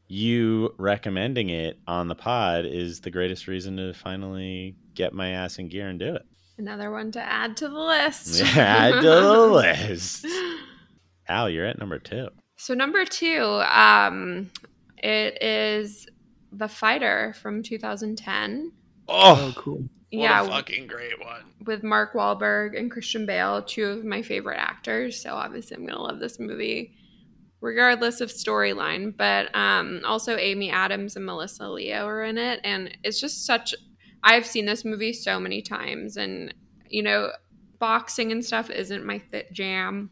you recommending it on the pod is the greatest reason to finally get my ass in gear and do it. Another one to add to the list. Yeah, add to the list. Al, you're at number two. So number two, um, it is The Fighter from 2010. Oh, cool. Yeah, fucking great one. with Mark Wahlberg and Christian Bale, two of my favorite actors. So obviously, I'm gonna love this movie, regardless of storyline. But um, also, Amy Adams and Melissa Leo are in it, and it's just such. I've seen this movie so many times, and you know, boxing and stuff isn't my th- jam.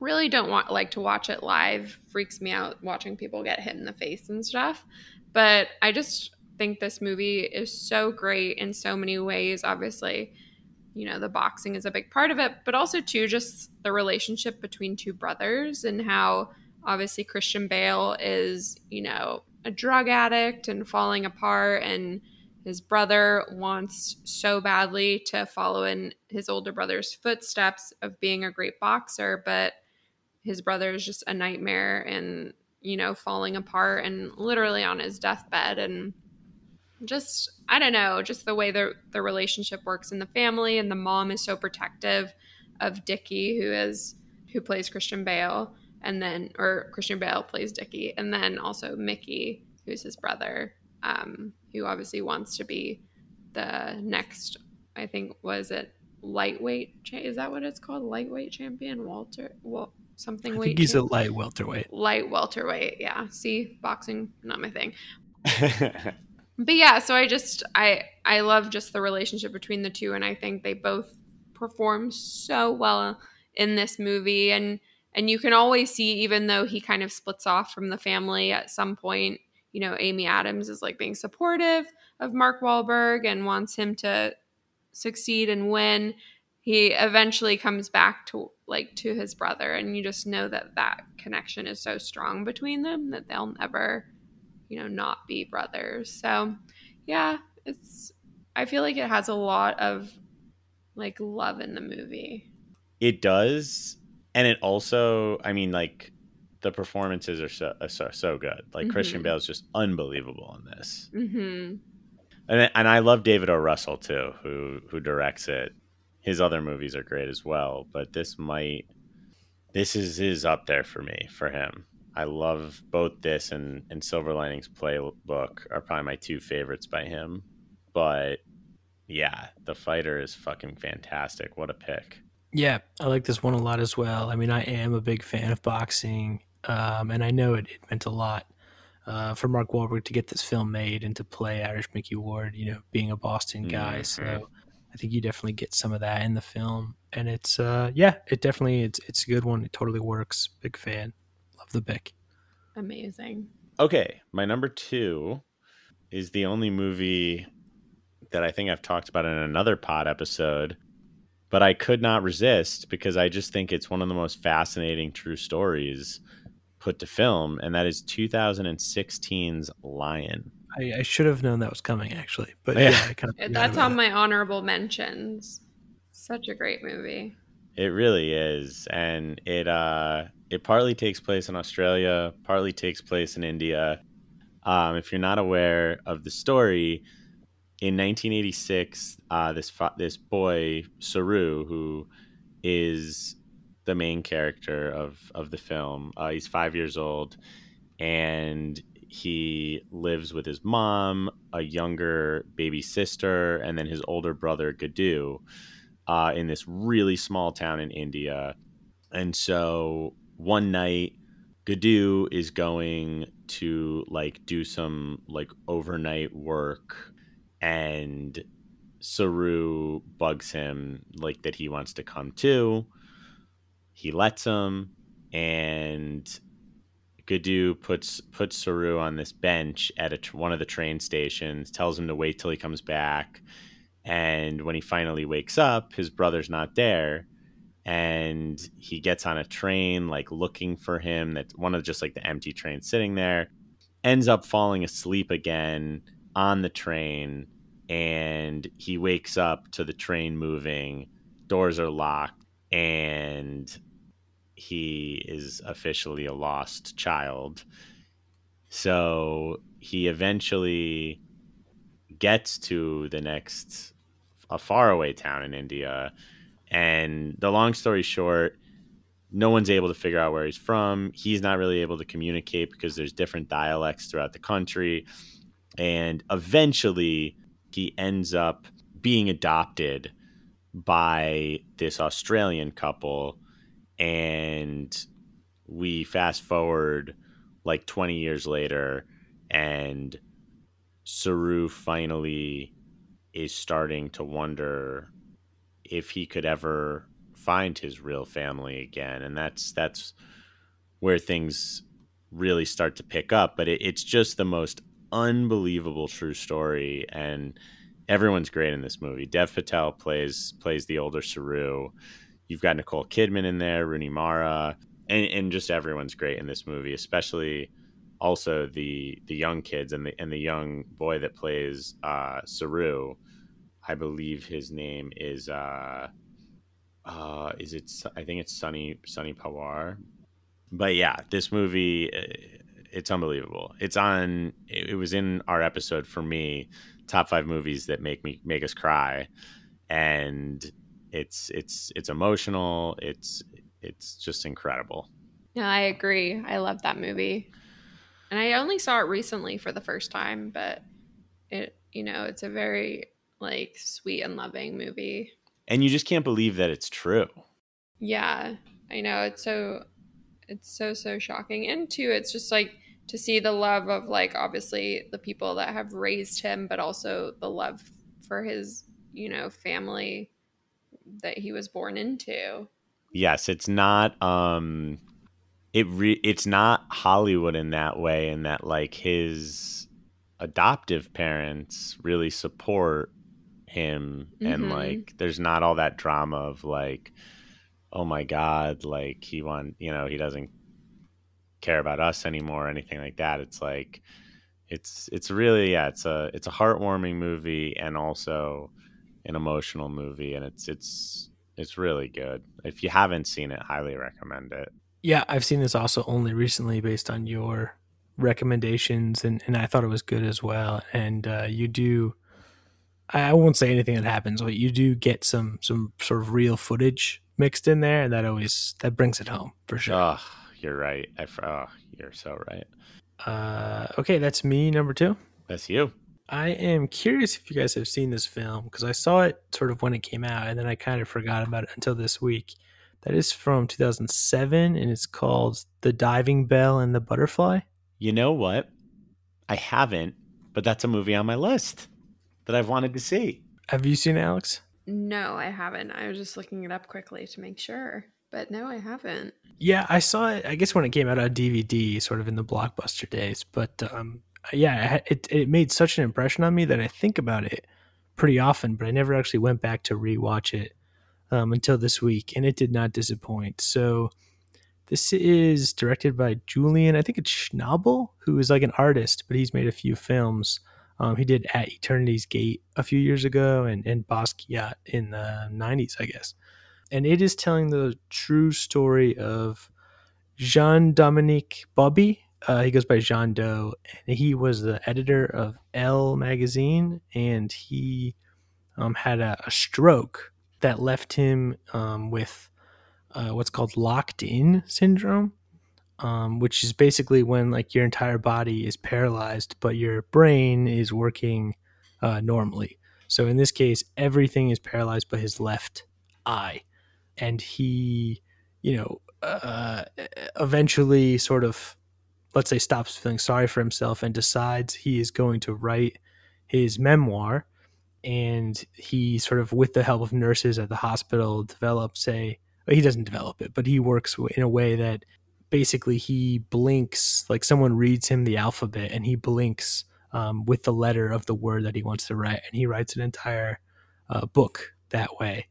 Really don't want like to watch it live. Freaks me out watching people get hit in the face and stuff. But I just think this movie is so great in so many ways. Obviously, you know, the boxing is a big part of it, but also too just the relationship between two brothers and how obviously Christian Bale is, you know, a drug addict and falling apart and his brother wants so badly to follow in his older brother's footsteps of being a great boxer, but his brother is just a nightmare and, you know, falling apart and literally on his deathbed and just I don't know, just the way the the relationship works in the family, and the mom is so protective of Dickie, who is who plays Christian Bale, and then or Christian Bale plays Dickie, and then also Micky, who's his brother, um, who obviously wants to be the next. I think was it lightweight? Cha- is that what it's called? Lightweight champion, Walter. Well, something I weight. think he's a champ- light welterweight. light welterweight. Yeah. See, boxing not my thing but yeah so i just i i love just the relationship between the two and i think they both perform so well in this movie. And and you can always see even though he kind of splits off from the family at some point you know amy adams is like being supportive of mark Wahlberg and wants him to succeed and win. He eventually comes back to like to his brother and you just know that that connection is so strong between them that they'll never you know not be brothers so yeah it's i feel like it has a lot of like love in the movie It does, and it also, I mean, like the performances are so so, so good. Like Christian Mhm. Bale's just unbelievable in this, hmm and and I love David O. Russell too, who who directs it. His other movies are great as well, but this might this is is up there for me for him. I love both this and and Silver Linings Playbook are probably my two favorites by him, but yeah, The Fighter is fucking fantastic. What a pick. Yeah, I like this one a lot as well. I mean, I am a big fan of boxing, um, and I know it, it meant a lot uh, for Mark Wahlberg to get this film made and to play Irish Micky Ward. You know, being a Boston guy, Mhm. so I think you definitely get some of that in the film. And it's uh, yeah, it definitely it's it's a good one. It totally works. Big fan. Love the Bick. amazing Okay, my number two is the only movie that I think I've talked about in another pod episode, but I could not resist because I just think it's one of the most fascinating true stories put to film, and that is 2016's Lion. I, I should have known that was coming actually, but Yeah. yeah, I kind of that's on it. my honorable mentions such a great movie It really is, and it uh, it partly takes place in Australia, partly takes place in India. Um, if you're not aware of the story, in 1986, uh, this this boy Saroo, who is the main character of of the film, uh, he's five years old, and he lives with his mom, a younger baby sister, and then his older brother Guddu uh, in this really small town in India. And so one night, Guddu is going to like do some like overnight work, and Saroo bugs him like that he wants to come too. He lets him, and Guddu puts puts Saroo on this bench at a, one of the train stations, tells him to wait till he comes back. And when he finally wakes up, his brother's not there. And he gets on a train, like looking for him. that one of just like the empty train sitting there. Ends up falling asleep again on the train. And he wakes up to the train moving. Doors are locked. And he is officially a lost child. So he eventually gets to the next a faraway town in India. And the long story short, no one's able to figure out where he's from. He's not really able to communicate because there's different dialects throughout the country. And eventually he ends up being adopted by this Australian couple. And we fast forward like 20 years later, and Saroo finally is starting to wonder if he could ever find his real family again. And that's that's where things really start to pick up. But it, it's just the most unbelievable true story and everyone's great in this movie. Dev Patel plays plays the older Saroo. You've got Nicole Kidman in there, Rooney Mara, and, and just everyone's great in this movie, especially also the the young kids and the and the young boy that plays uh, Saroo. I believe his name is uh, uh, is it? I think it's Sunny Sunny Pawar. But yeah, this movie it's unbelievable. It's on. It was in our episode for me, top five movies that make me make us cry, and it's it's it's emotional. It's it's just incredible. Yeah, I agree. I love that movie, and I only saw it recently for the first time, but it you know it's a very like sweet and loving movie. And you just can't believe that it's true. Yeah, I know it's so it's so so shocking and too it's just like to see the love of like obviously the people that have raised him but also the love for his you know family that he was born into yes it's not um it re- it's not hollywood in that way in that like his adoptive parents really support him mm-hmm. and like there's not all that drama of like oh my god like he want you know he doesn't care about us anymore or anything like that. It's like it's it's really yeah it's a it's a heartwarming movie and also an emotional movie and it's it's it's really good. If you haven't seen it highly recommend it. Yeah i've seen this also only recently based on your recommendations and, and i thought it was good as well. And uh, you do I won't say anything that happens, but you do get some some sort of real footage mixed in there, and that always that brings it home for sure. Oh, you're right. I, oh, you're so right. Uh, okay, that's me. Number two. That's you. I am curious if you guys have seen this film because I saw it sort of when it came out, and then I kind of forgot about it until this week. That is from 2007, and it's called The Diving Bell and the Butterfly. You know what? I haven't, but that's a movie on my list that I've wanted to see. Have you seen Alex? No, I haven't. I was just looking it up quickly to make sure. But no, I haven't. Yeah, I saw it. I guess when it came out on DVD, sort of in the blockbuster days. But um, yeah, it it made such an impression on me that I think about it pretty often. But I never actually went back to rewatch it um, until this week, and it did not disappoint. So this is directed by Julian. I think it's Schnabel, who is like an artist, but he's made a few films. Um, he did At Eternity's Gate a few years ago and, and Basquiat in the 90s, I guess. And it is telling the true story of Jean Dominique Bauby. Uh, he goes by Jean Do, and he was the editor of Elle magazine, and he um, had a, a, stroke that left him um, with uh, what's called locked in syndrome um, which is basically when like your entire body is paralyzed, but your brain is working uh, normally. So in this case, everything is paralyzed but his left eye, and he, you know, uh, eventually sort of, let's say, stops feeling sorry for himself and decides he is going to write his memoir. And he sort of, with the help of nurses at the hospital, develops a he doesn't develop it, but he works in a way that basically he blinks like someone reads him the alphabet and he blinks um, with the letter of the word that he wants to write and he writes an entire uh, book that way.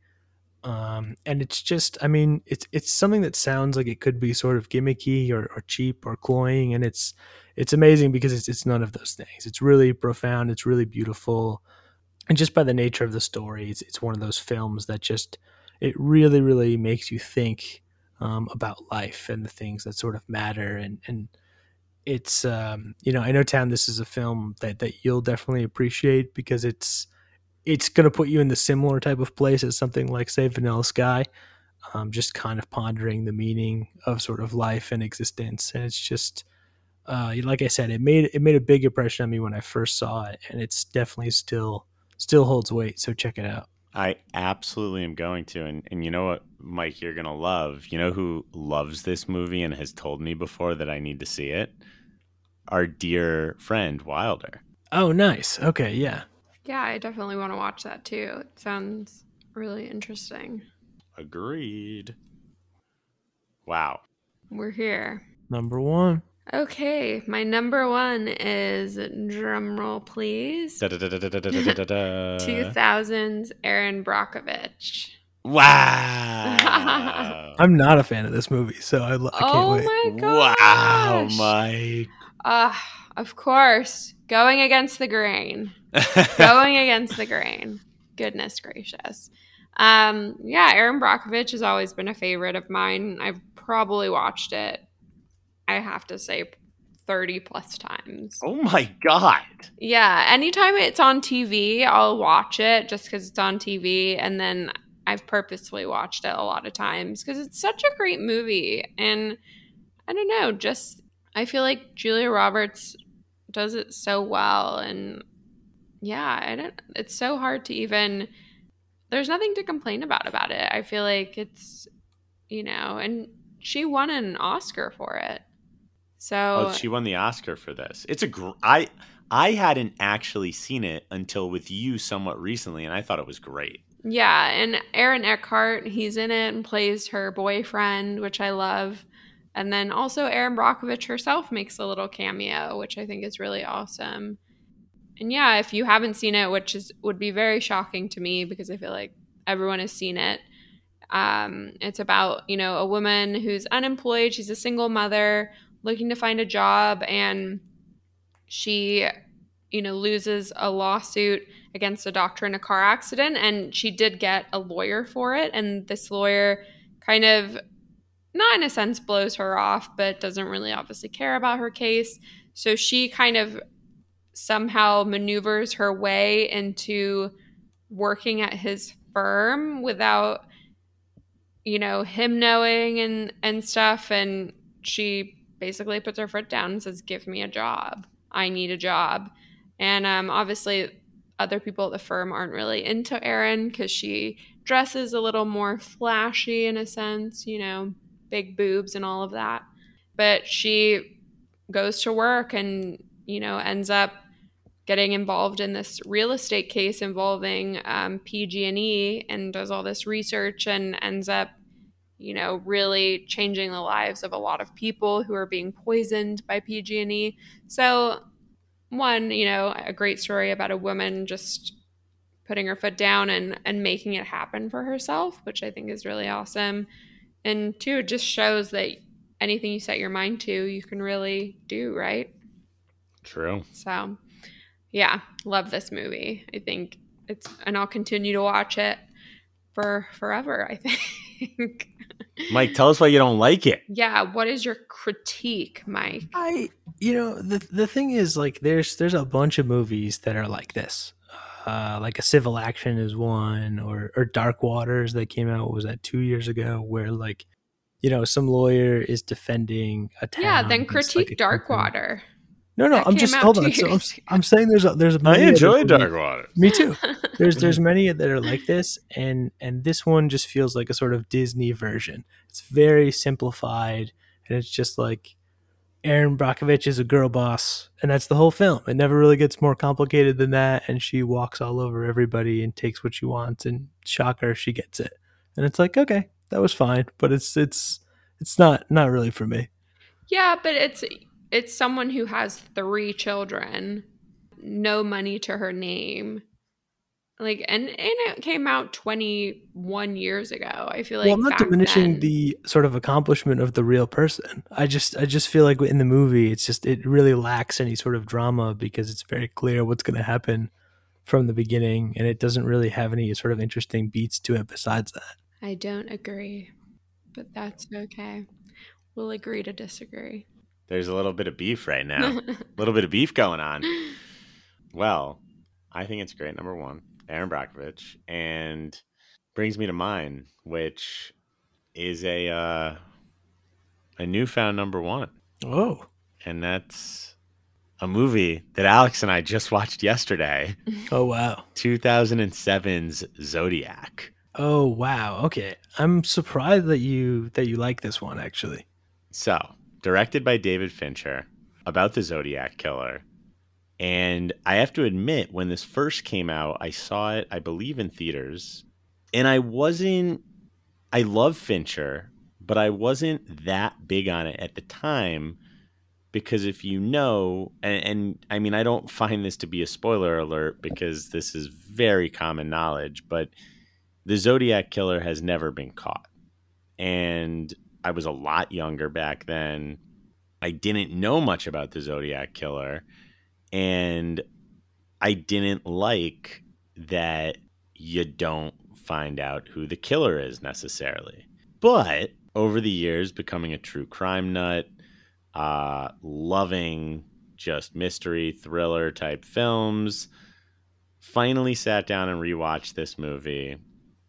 Um, and it's just i mean it's it's something that sounds like it could be sort of gimmicky or, or cheap or cloying and it's it's amazing because it's, it's none of those things. It's really profound. It's really beautiful. And just by the nature of the story it's, it's one of those films that just it really really makes you think um, about life and the things that sort of matter and and it's um, you know I know Town. This is a film that that you'll definitely appreciate because it's it's going to put you in the similar type of place as something like say Vanilla Sky. Um, just kind of pondering the meaning of sort of life and existence, and it's just uh, like I said, it made it made a big impression on me when I first saw it, and it's definitely still still holds weight. So check it out. I absolutely am going to. And, and you know what, Mike, you're going to love? You know who loves this movie and has told me before that I need to see it? Our dear friend, Wilder. Oh, nice. Okay, yeah. Yeah, I definitely want to watch that too. It sounds really interesting. Agreed. Wow. We're here. Number one. Okay, my number one is drumroll, please. Two thousands Erin Brockovich. Wow. I'm not a fan of this movie, so I, I can't oh wait. My gosh. Wow, Mike. Uh, of course, going against the grain. going against the grain. Goodness gracious. Um, yeah, Erin Brockovich has always been a favorite of mine. I've probably watched it I have to say, 30 plus times. oh my God. Yeah, anytime it's on TV, I'll watch it just because it's on TV. And then I've purposefully watched it a lot of times because it's such a great movie. And I don't know, just I feel like Julia Roberts does it so well. And yeah, I don't, it's so hard to even, there's nothing to complain about about it. I feel like it's, you know, and she won an Oscar for it. So Oh, she won the Oscar for this. It's a gr- I I hadn't actually seen it until with you somewhat recently, and I thought it was great. Yeah, and Aaron Eckhart, he's in it and plays her boyfriend, which I love. And then also Erin Brockovich herself makes a little cameo, which I think is really awesome. And yeah, if you haven't seen it, which is would be very shocking to me because I feel like everyone has seen it. Um, it's about you know a woman who's unemployed. She's a single mother looking to find a job, and she you know loses a lawsuit against a doctor in a car accident and she did get a lawyer for it and this lawyer kind of not in a sense blows her off but doesn't really obviously care about her case. So she kind of somehow maneuvers her way into working at his firm without you know him knowing and and stuff and she basically puts her foot down and says give me a job i need a job and um, obviously other people at the firm aren't really into Erin because she dresses a little more flashy in a sense, you know, big boobs and all of that. But she goes to work and, you know, ends up getting involved in this real estate case involving um, PG&E and does all this research and ends up, you know, really changing the lives of a lot of people who are being poisoned by PG&E. So one, you know, a great story about a woman just putting her foot down and and making it happen for herself, which I think is really awesome. And two, it just shows that anything you set your mind to, you can really do, right? True. So, yeah, love this movie. I think it's and I'll continue to watch it for forever, I think. Mike, tell us why you don't like it. yeah, what is your critique, Mike? I you know the the thing is like there's there's a bunch of movies that are like this. Uh, like a civil action is one, or or Dark Waters that came out what was that two years ago, where like you know some lawyer is defending a town. Yeah, then critique like, a company. Darkwater. No, no, That I'm just out hold on. So I'm. I'm saying there's a, there's I many other enjoy Dark Darkwater. Me too. There's there's many that are like this, and and this one just feels like a sort of Disney version. It's very simplified, and it's just like Erin Brockovich is a girl boss, and that's the whole film. It never really gets more complicated than that, and she walks all over everybody and takes what she wants, and shocker, she gets it. And it's like, okay, that was fine, but it's it's it's not not really for me. Yeah, but it's it's someone who has three children, no money to her name. Like and and it came out 21 years ago. I feel like well, I'm not diminishing then- the sort of accomplishment of the real person. I just I just feel like in the movie, it's just it really lacks any sort of drama because it's very clear what's going to happen from the beginning, and it doesn't really have any sort of interesting beats to it besides that. I don't agree. But that's okay. We'll agree to disagree. There's a little bit of beef right now. a little bit of beef going on. Well, I think it's great. Number one, Erin Brockovich, and brings me to mine, which is a uh, a newfound number one, Oh, and that's a movie that Alex and I just watched yesterday, oh wow, 2007's Zodiac. oh wow. Okay, I'm surprised that you that you like this one actually. So, directed by David Fincher, about the Zodiac killer. And I have to admit, when this first came out, I saw it, I believe, in theaters. And I wasn't, I love Fincher, but I wasn't that big on it at the time because if you know, and, and I mean, I don't find this to be a spoiler alert because this is very common knowledge, but the Zodiac killer has never been caught. And I was a lot younger back then. I didn't know much about the Zodiac killer. And I didn't like that you don't find out who the killer is necessarily. But over the years, becoming a true crime nut, uh, loving just mystery, thriller type films, finally sat down and rewatched this movie.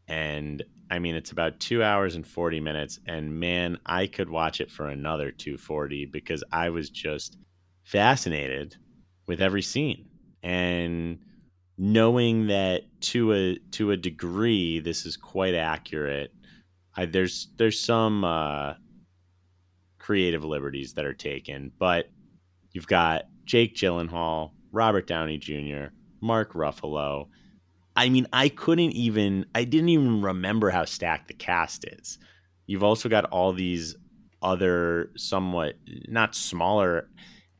And I mean, it's about two hours and 40 minutes. And man, I could watch it for another 240 because I was just fascinated with every scene. And knowing that to a to a degree this is quite accurate I, there's there's some uh, creative liberties that are taken, but you've got Jake Gyllenhaal, Robert Downey Jr., Mark Ruffalo. I mean, I couldn't even I didn't even remember how stacked the cast is. You've also got all these other somewhat not smaller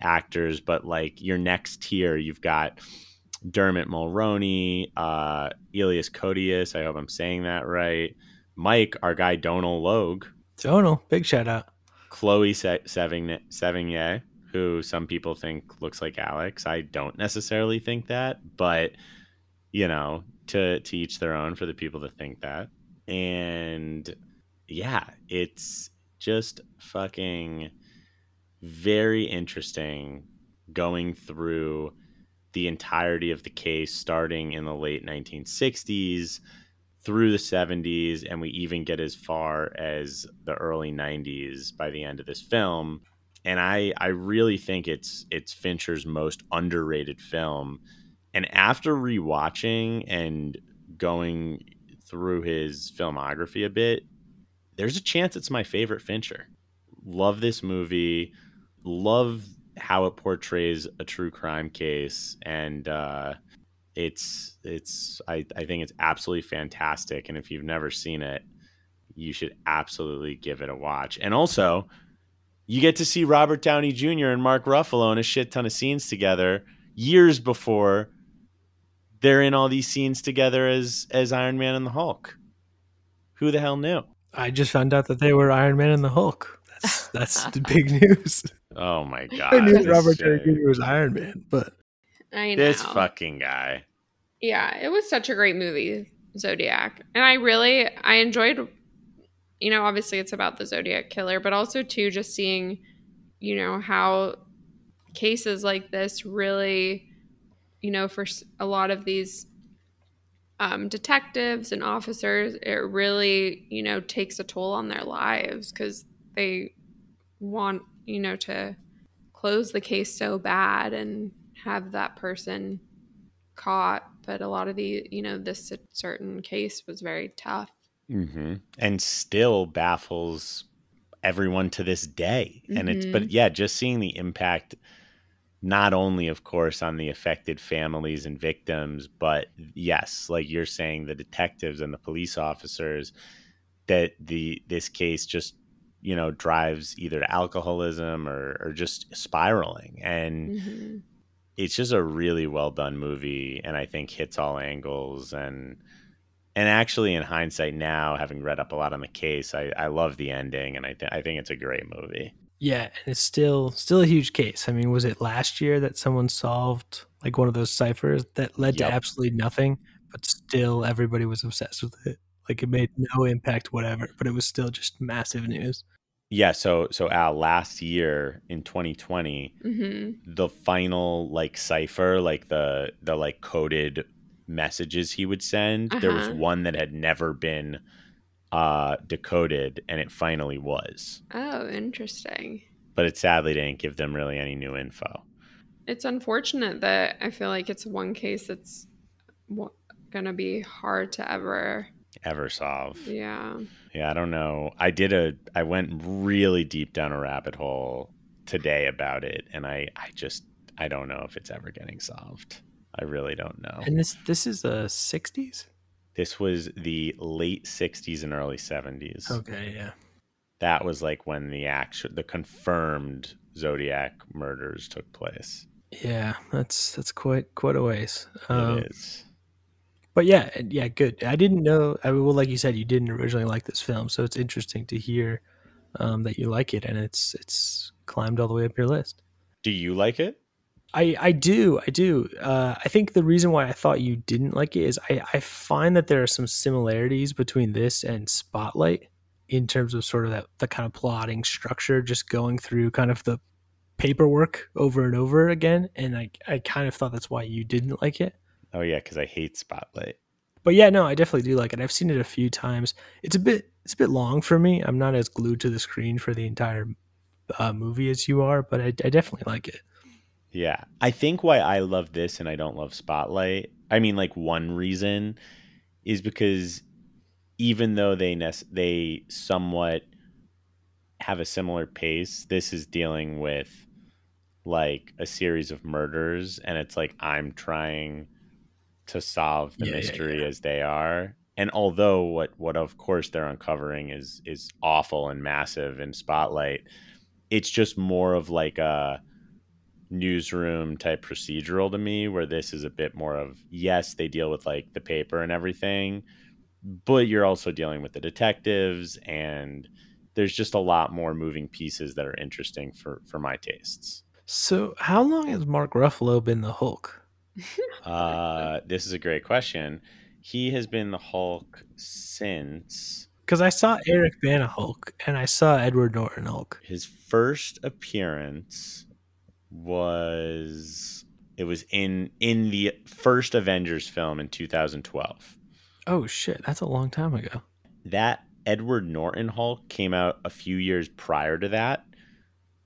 actors, but like your next tier, you've got Dermot Mulroney, uh, Elias Koteas. I hope I'm saying that right. Mike, our guy Donal Logue, Donal, big shout out. Chloe Se- Sevigny, Sevigny, who some people think looks like Alex. I don't necessarily think that, but you know, to to each their own for the people that think that. And yeah, it's just fucking very interesting going through the entirety of the case starting in the late 1960s through the 70s and we even get as far as the early 90s by the end of this film and i i really think it's it's fincher's most underrated film and after rewatching and going through his filmography a bit there's a chance it's my favorite fincher. Love this movie. Love how it portrays a true crime case. And uh it's it's I, I think it's absolutely fantastic. And if you've never seen it you should absolutely give it a watch. And also you get to see robert downey jr and mark ruffalo in a shit ton of scenes together years before they're in all these scenes together as as iron man and the hulk who the hell knew I just found out that they were Iron Man and the Hulk. That's that's the big news. oh my god I knew Robert Downey. Jr. was Iron Man, but I know. this fucking guy Yeah, it was such a great movie, Zodiac. And I really I enjoyed you know, obviously it's about the Zodiac killer, but also too just seeing, you know, how cases like this really, you know, for a lot of these um, detectives and officers, it really, you know, takes a toll on their lives because they want, you know, to close the case so bad and have that person caught. But a lot of the, you know, this certain case was very tough. hmm and still baffles everyone to this day and it's but yeah just seeing the impact not only of course on the affected families and victims but yes like you're saying the detectives and the police officers that the this case just you know drives either to alcoholism or, or just spiraling. And hmm it's just a really well done movie and i think hits all angles. And and actually in hindsight now having read up a lot on the case i, I love the ending and I, th- I think it's a great movie yeah, and it's still still a huge case. I mean, was it last year that someone solved like one of those ciphers that led Yep. to absolutely nothing, but still everybody was obsessed with it? Like it made no impact whatever, but it was still just massive news. Yeah, so so Al, last year in 2020, hmm the final like cipher, like the the like coded messages he would send, there was Uh-huh. one that had never been uh decoded and it finally was. Oh, interesting. But it sadly didn't give them really any new info. It's unfortunate that I feel like it's one case that's w- gonna be hard to ever. Ever solve. Yeah. Yeah, I don't know. I did a I went really deep down a rabbit hole today about it and I I just I don't know if it's ever getting solved. I really don't know. And this this is the '60s. This was the late 60s and early 70s. Okay, yeah. That was like when the actual the confirmed Zodiac murders took place. Yeah, that's that's quite quite a ways. Um, it is. But yeah, yeah, good. I didn't know. I mean, well, like you said, you didn't originally like this film, so it's interesting to hear um, that you like it, and it's it's climbed all the way up your list. Do you like it? I I do I do. Uh, I think the reason why I thought you didn't like it is I I find that there are some similarities between this and Spotlight in terms of sort of that the kind of plotting structure, just going through kind of the paperwork over and over again, and I I kind of thought that's why you didn't like it. Oh yeah, because I hate Spotlight. but yeah, no, I definitely do like it. I've seen it a few times. It's a bit it's a bit long for me. I'm not as glued to the screen for the entire uh, movie as you are, but I, I definitely like it. Yeah. I think why I love this and I don't love Spotlight, I mean like one reason is because even though they nec- they somewhat have a similar pace, this is dealing with like a series of murders and it's like I'm trying to solve the Yeah, yeah, mystery yeah. as they are. And although what what of course they're uncovering is is awful and massive in Spotlight, it's just more of like a newsroom type procedural to me where this is a bit more of yes they deal with like the paper and everything but you're also dealing with the detectives and there's just a lot more moving pieces that are interesting for for my tastes So, how long has Mark Ruffalo been the Hulk? uh this is a great question he has been the hulk since Because I saw Eric Bana Hulk and I saw Edward Norton Hulk. his first appearance was it was in in the first avengers film in 2012 Oh shit, that's a long time ago. that Edward Norton Hulk came out a few years prior to that.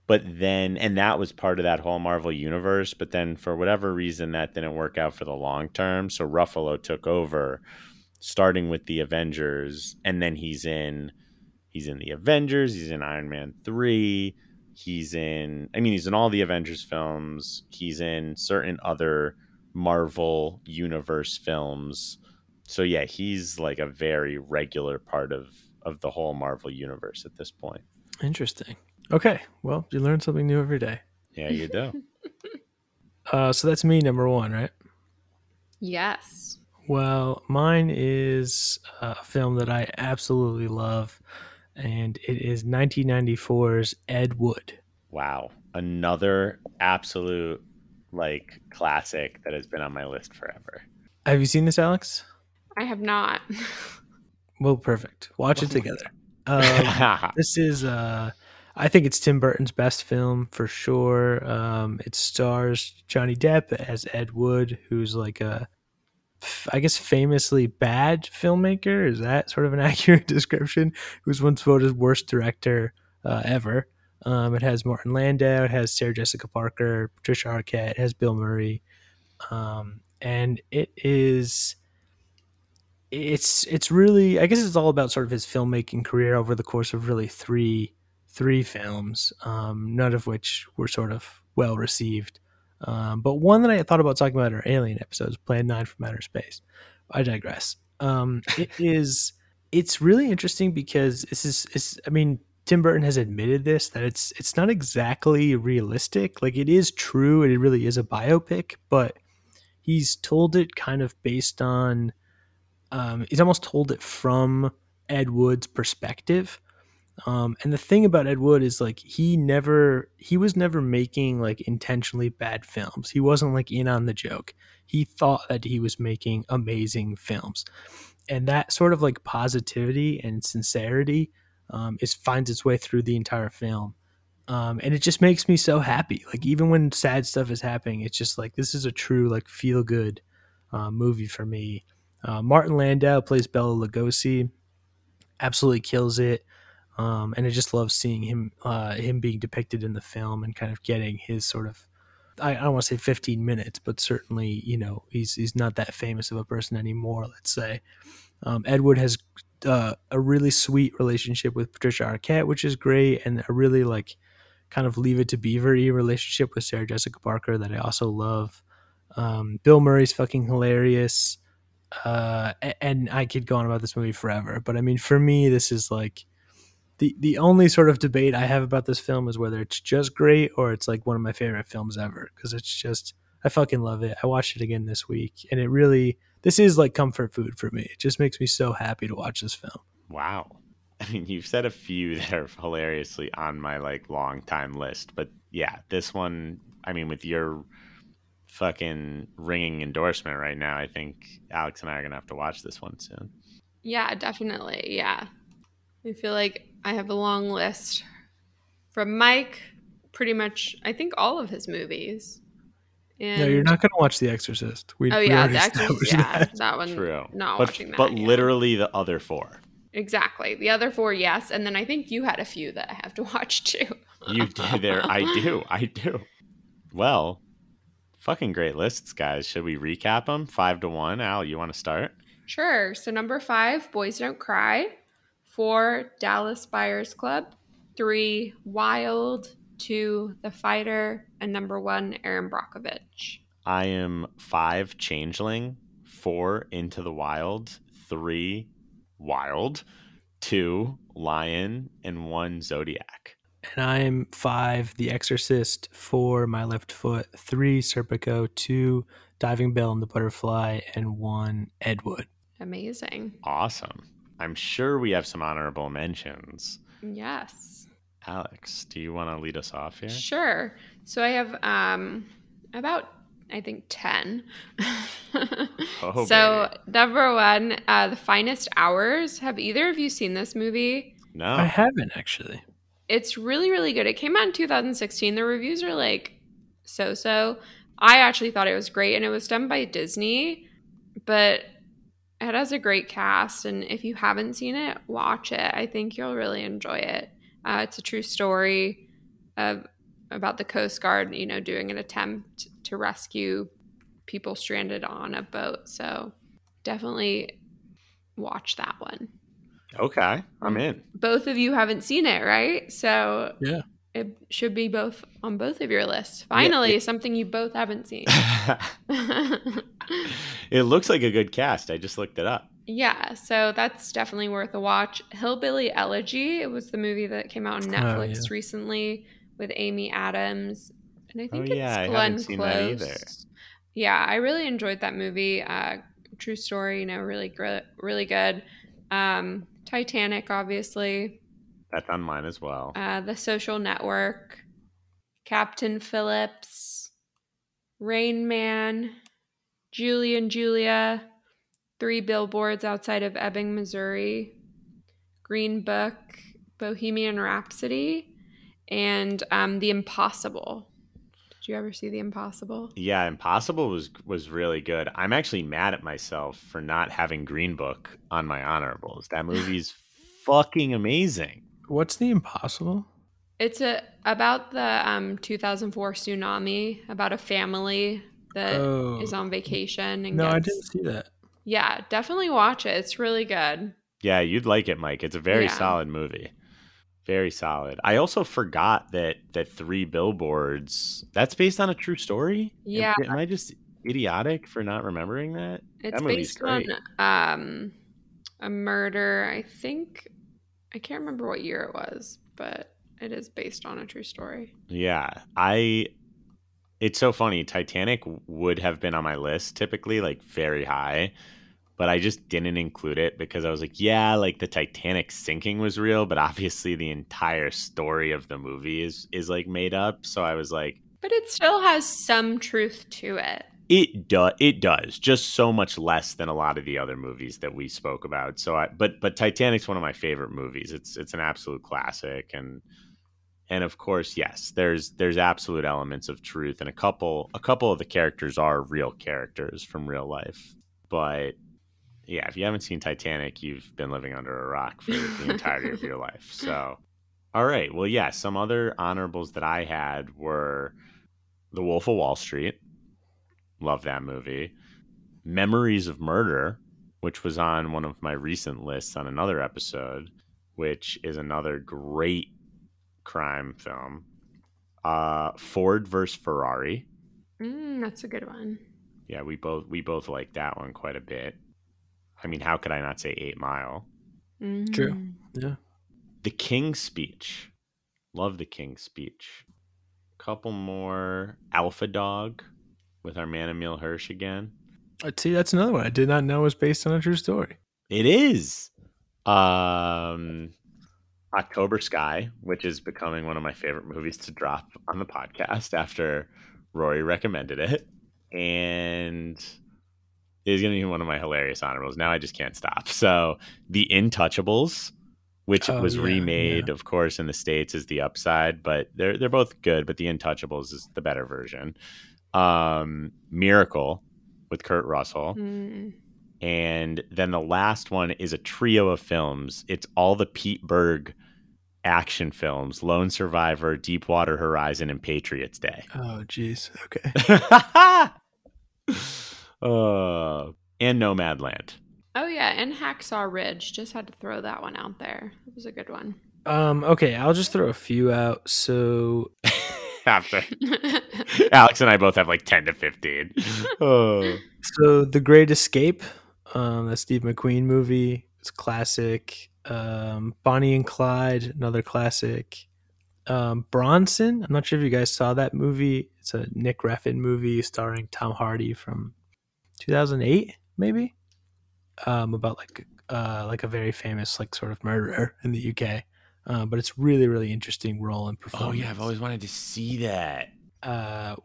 But then, and that was part of that whole Marvel universe. But then, for whatever reason, that didn't work out for the long term. So Ruffalo took over, starting with the Avengers, and then he's in, he's in the Avengers. He's in Iron Man three. He's in, I mean, he's in all the Avengers films. He's in certain other Marvel universe films so yeah he's like a very regular part of of the whole marvel universe at this point Interesting. Okay, well, you learn something new every day. yeah you do Uh, so that's me, number one, right? Yes. Well, mine is a film that I absolutely love, and it is 1994's Ed Wood. wow another absolute like classic that has been on my list forever Have you seen this, Alex? I have not. Well, perfect. Watch it together. Um, this is, uh, I think it's Tim Burton's best film for sure. Um, it stars Johnny Depp as Ed Wood, who's like a, f- I guess, famously bad filmmaker. Is that sort of an accurate description? Who's once voted worst director uh, ever. Um, it has Martin Landau, it has Sarah Jessica Parker, Patricia Arquette, it has Bill Murray, um, and it is it's it's really I guess it's all about sort of his filmmaking career over the course of really three three films, um, none of which were sort of well received. Um, but one that I thought about talking about in our Alien episodes, Plan Nine from Outer Space. I digress. Um, it is it's really interesting because this is it's, I mean Tim Burton has admitted this that it's it's not exactly realistic. Like it is true, and it really is a biopic, but he's told it kind of based on um, he's almost told it from Ed Wood's perspective. Um, and the thing about Ed Wood is like he never he was never making like intentionally bad films. He wasn't like in on the joke. He thought that he was making amazing films. And that sort of like positivity and sincerity um, is finds its way through the entire film. Um, and it just makes me so happy. Like even when sad stuff is happening, it's just like this is a true like feel good uh, movie for me. Uh, Martin Landau plays Bela Lugosi, absolutely kills it, um, and I just love seeing him uh, him being depicted in the film and kind of getting his sort of I, I don't want to say 15 minutes, but certainly you know he's he's not that famous of a person anymore. Let's say um, Ed Wood has uh, a really sweet relationship with Patricia Arquette, which is great, and a really like kind of leave it to Beaver relationship with Sarah Jessica Parker that I also love. Um, Bill Murray's fucking hilarious. Uh, and I could go on about this movie forever, but I mean, for me, this is like the the only sort of debate I have about this film is whether it's just great or it's like one of my favorite films ever because it's just I fucking love it. I watched it again this week, and it really this is like comfort food for me. It just makes me so happy to watch this film. Wow. I mean, you've said a few that are hilariously on my like long time list, but yeah, this one. I mean, with your fucking ringing endorsement right now, I think Alex and I are gonna have to watch this one soon. Yeah, definitely. Yeah. I feel like I have a long list from Mike, pretty much, I think all of his movies. And no, you're not going to watch The Exorcist. We, Oh yeah, already the Exorcist, yeah, that. that one. True, Not but watching that. but yeah. literally the other four. exactly the other four, yes, and then I think you had a few that I have to watch too. You do there. I do. I do. Well, fucking great lists, guys. Should we recap them? Five to one. Al, you want to start? Sure. So number five, Boys Don't Cry. Four, Dallas Buyers Club. Three, Wild. Two, The Fighter. And number one, Erin Brockovich. I am five changeling, four into the wild, three wild, two lion, and one zodiac. And I'm five, The Exorcist, four, My Left Foot, three, Serpico, two, Diving Bell and the Butterfly, and one, Ed Wood. Amazing. Awesome. I'm sure we have some honorable mentions. Yes. Alex, do you want to lead us off here? Sure. So I have um about I think 10. Oh, so number one, uh, The Finest Hours. Have either of you seen this movie? No. I haven't actually. It's really, really good. It came out in 2016. The reviews are like so so. I actually thought it was great, and it was done by Disney, but it has a great cast. And if you haven't seen it, watch it. I think you'll really enjoy it. Uh, it's a true story of about the Coast Guard, you know, doing an attempt to rescue people stranded on a boat. So definitely watch that one Okay, I'm in. both of you haven't seen it, right? So Yeah. It should be both on both of your lists. Finally, something you both haven't seen. it looks like a good cast. I just looked it up. yeah, so that's definitely worth a watch. Hillbilly Elegy, it was the movie that came out on Oh, Netflix yeah. recently with Amy Adams. And I think Oh, it's yeah, I Glenn haven't seen that Close. either. Yeah, I really enjoyed that movie. Uh, true story, you know, really gr- really good. Um, Titanic, obviously. That's on mine as well. uh, The Social Network, Captain Phillips, Rain Man, Julie and Julia, Three Billboards Outside of Ebbing, Missouri, Green Book, Bohemian Rhapsody, and um, The Impossible. Did you ever see The Impossible? Yeah, Impossible was was really good. I'm actually mad at myself for not having Green Book on my honorables. That movie's fucking amazing. What's the impossible? It's a about the um, 2004 tsunami, about a family that is Oh. on vacation and No, I didn't see that. Yeah, definitely watch it. It's really good. Yeah, you'd like it, Mike. It's a very Yeah. solid movie. Very solid. I also forgot that that Three Billboards that's based on a true story. Am- Yeah. Am, I just idiotic for not remembering that? It's That movie's based on um a murder. I think I can't remember what year it was, but it is based on a true story. Yeah, I. It's so funny. Titanic would have been on my list typically, like very high, but I just didn't include it because I was like, yeah, like the Titanic sinking was real, but obviously the entire story of the movie is is like made up. So I was like, But it still has some truth to it. It does. It does. Just so much less than a lot of the other movies that we spoke about. So I, but but Titanic's one of my favorite movies. It's it's an absolute classic, and and of course, yes, there's there's absolute elements of truth, and a couple a couple of the characters are real characters from real life. But yeah, if you haven't seen Titanic, you've been living under a rock for the entirety of your life. So, all right, well, yeah, some other honorables that I had were The Wolf of Wall Street. Love that movie. Memories of Murder, which was on one of my recent lists on another episode, which is another great crime film. Uh, Ford versus Ferrari. Mm, that's a good one. Yeah, we both we both like that one quite a bit. I mean, how could I not say Eight Mile? True. Mm. Yeah. The King's Speech. Love the King's Speech. Couple more. Alpha Dog with our man Emile Hirsch again. Uh, See, that's another one I did not know was based on a true story. It is. Um, October Sky, which is becoming one of my favorite movies to drop on the podcast after Rory recommended it. And it is going to be one of my hilarious honorables. Now I just can't stop. So, The Intouchables, which Oh, was yeah, remade, of course, in the States is the upside, but they're, they're both good, but The Intouchables is the better version. Um, Miracle with Kurt Russell. Mm. And then the last one is a trio of films. It's all the Pete Berg action films Lone Survivor, Deepwater Horizon, and Patriots Day. Oh, jeez. Okay. uh, and Nomadland. Oh yeah, and Hacksaw Ridge. Just had to throw that one out there. It was a good one. Um, okay, I'll just throw a few out. So After Alex and I both have like 10 to 15. Oh. So The Great Escape, um, that Steve McQueen movie. It's classic. Um, Bonnie and Clyde, another classic. Um, Bronson. I'm not sure if you guys saw that movie. It's a Nick Refn movie starring Tom Hardy from 2008, maybe. Um, about like uh, like a very famous like sort of murderer in the UK. Uh, but it's really really interesting role and performance. oh, yeah. I've always wanted to see that. uh,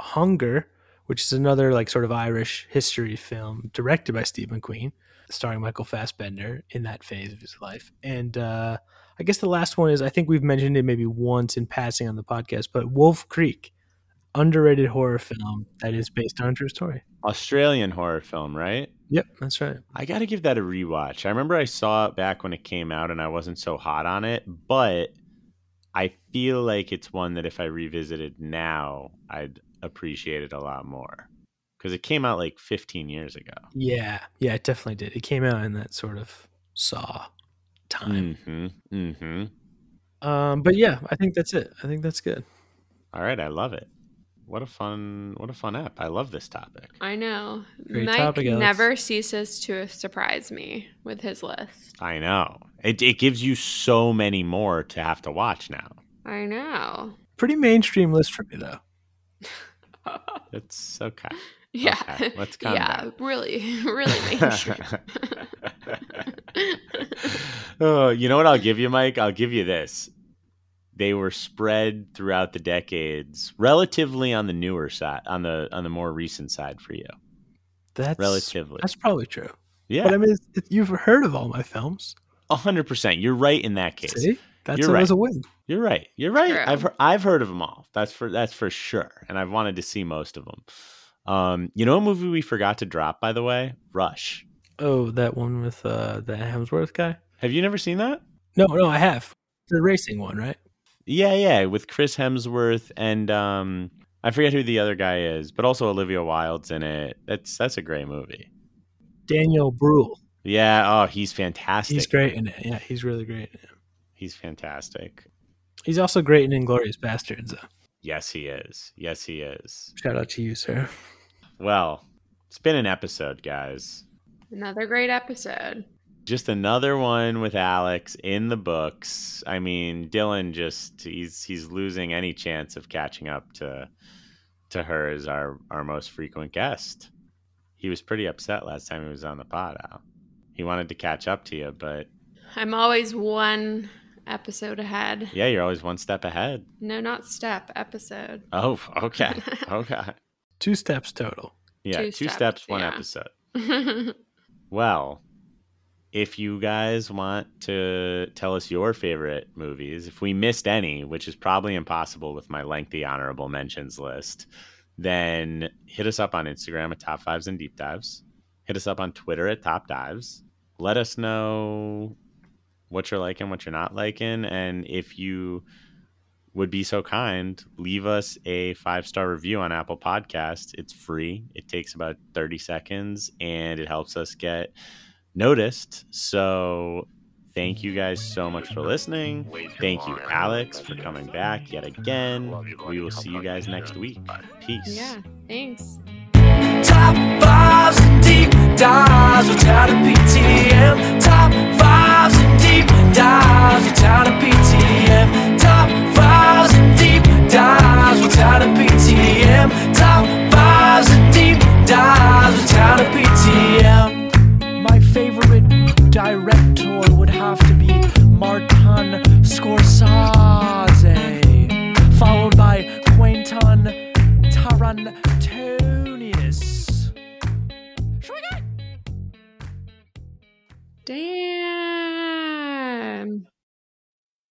Hunger, which is another like sort of Irish history film directed by Steve McQueen, starring Michael Fassbender in that phase of his life. And uh, I guess the last one is I think we've mentioned it maybe once in passing on the podcast, but Wolf Creek, underrated horror film that is based on a true story. Australian horror film, right? Yep, that's right. I got to give that a rewatch. I remember I saw it back when it came out and I wasn't so hot on it, but I feel like it's one that if I revisited now, I'd appreciate it a lot more because it came out like 15 years ago. Yeah, yeah, it definitely did. It came out in that sort of saw time. Mm-hmm. Mm-hmm. Um, but yeah, I think that's it. I think that's good. All right, I love it. What a fun, what a fun app. I love this topic. I know. Great Mike topic, never ceases to surprise me with his list. I know. It, it gives you so many more to have to watch now. I know. Pretty mainstream list for me though. It's okay. Yeah. Okay, let's calm yeah, down. really, really mainstream. oh, you know what I'll give you, Mike? I'll give you this. They were spread throughout the decades, relatively on the newer side, on the on the more recent side for you. That's Relatively. That's probably true. Yeah, But I mean, it, you've heard of all my films. a hundred percent. You're right in that case. See, that's You're always right. a win. You're right. You're right. True. I've heard, I've heard of them all. That's for that's for sure. And I've wanted to see most of them. Um, you know, a movie we forgot to drop, by the way, Rush. Oh, that one with uh, the Hemsworth guy. Have you never seen that? No, no, I have the racing one, right? Yeah, yeah, with Chris Hemsworth and um, I forget who the other guy is, but also Olivia Wilde's in it. That's that's a great movie. Daniel Bruhl. Yeah. Oh, he's fantastic. He's great in it. Yeah, he's really great. He's fantastic. He's also great in Inglourious Basterds. Though. Yes, he is. Yes, he is. Shout out to you, sir. Well, it's been an episode, guys. Another great episode. Just another one with Alex in the books. I mean, Dylan just he's he's losing any chance of catching up to to her as our our most frequent guest. He was pretty upset last time he was on the pod. Al. He wanted to catch up to you, but I'm always one episode ahead. yeah, you're always one step ahead. No, not step, episode. Oh, okay, okay. Two steps total. Yeah, two, Two steps, steps, one yeah. episode. Well, if you guys want to tell us your favorite movies, if we missed any, which is probably impossible with my lengthy honorable mentions list, then hit us up on Instagram at Top Fives and Deep Dives. Hit us up on Twitter at Top Dives. Let us know what you're liking, what you're not liking, and if you would be so kind, leave us a five star review on Apple Podcasts. It's free. It takes about 30 seconds and it helps us get noticed. So thank you guys so much for listening. Thank you, Alex, for coming back yet again. We will see you guys next week. Peace. Yeah, thanks. Top fives and deep dives without a PTM. Top fives and deep dives without a PTM. Top fives and deep dives without a PTM. Top fives and deep dives without a PTM director would have to be Martin Scorsese, followed by Quentin Tarantonius. Damn.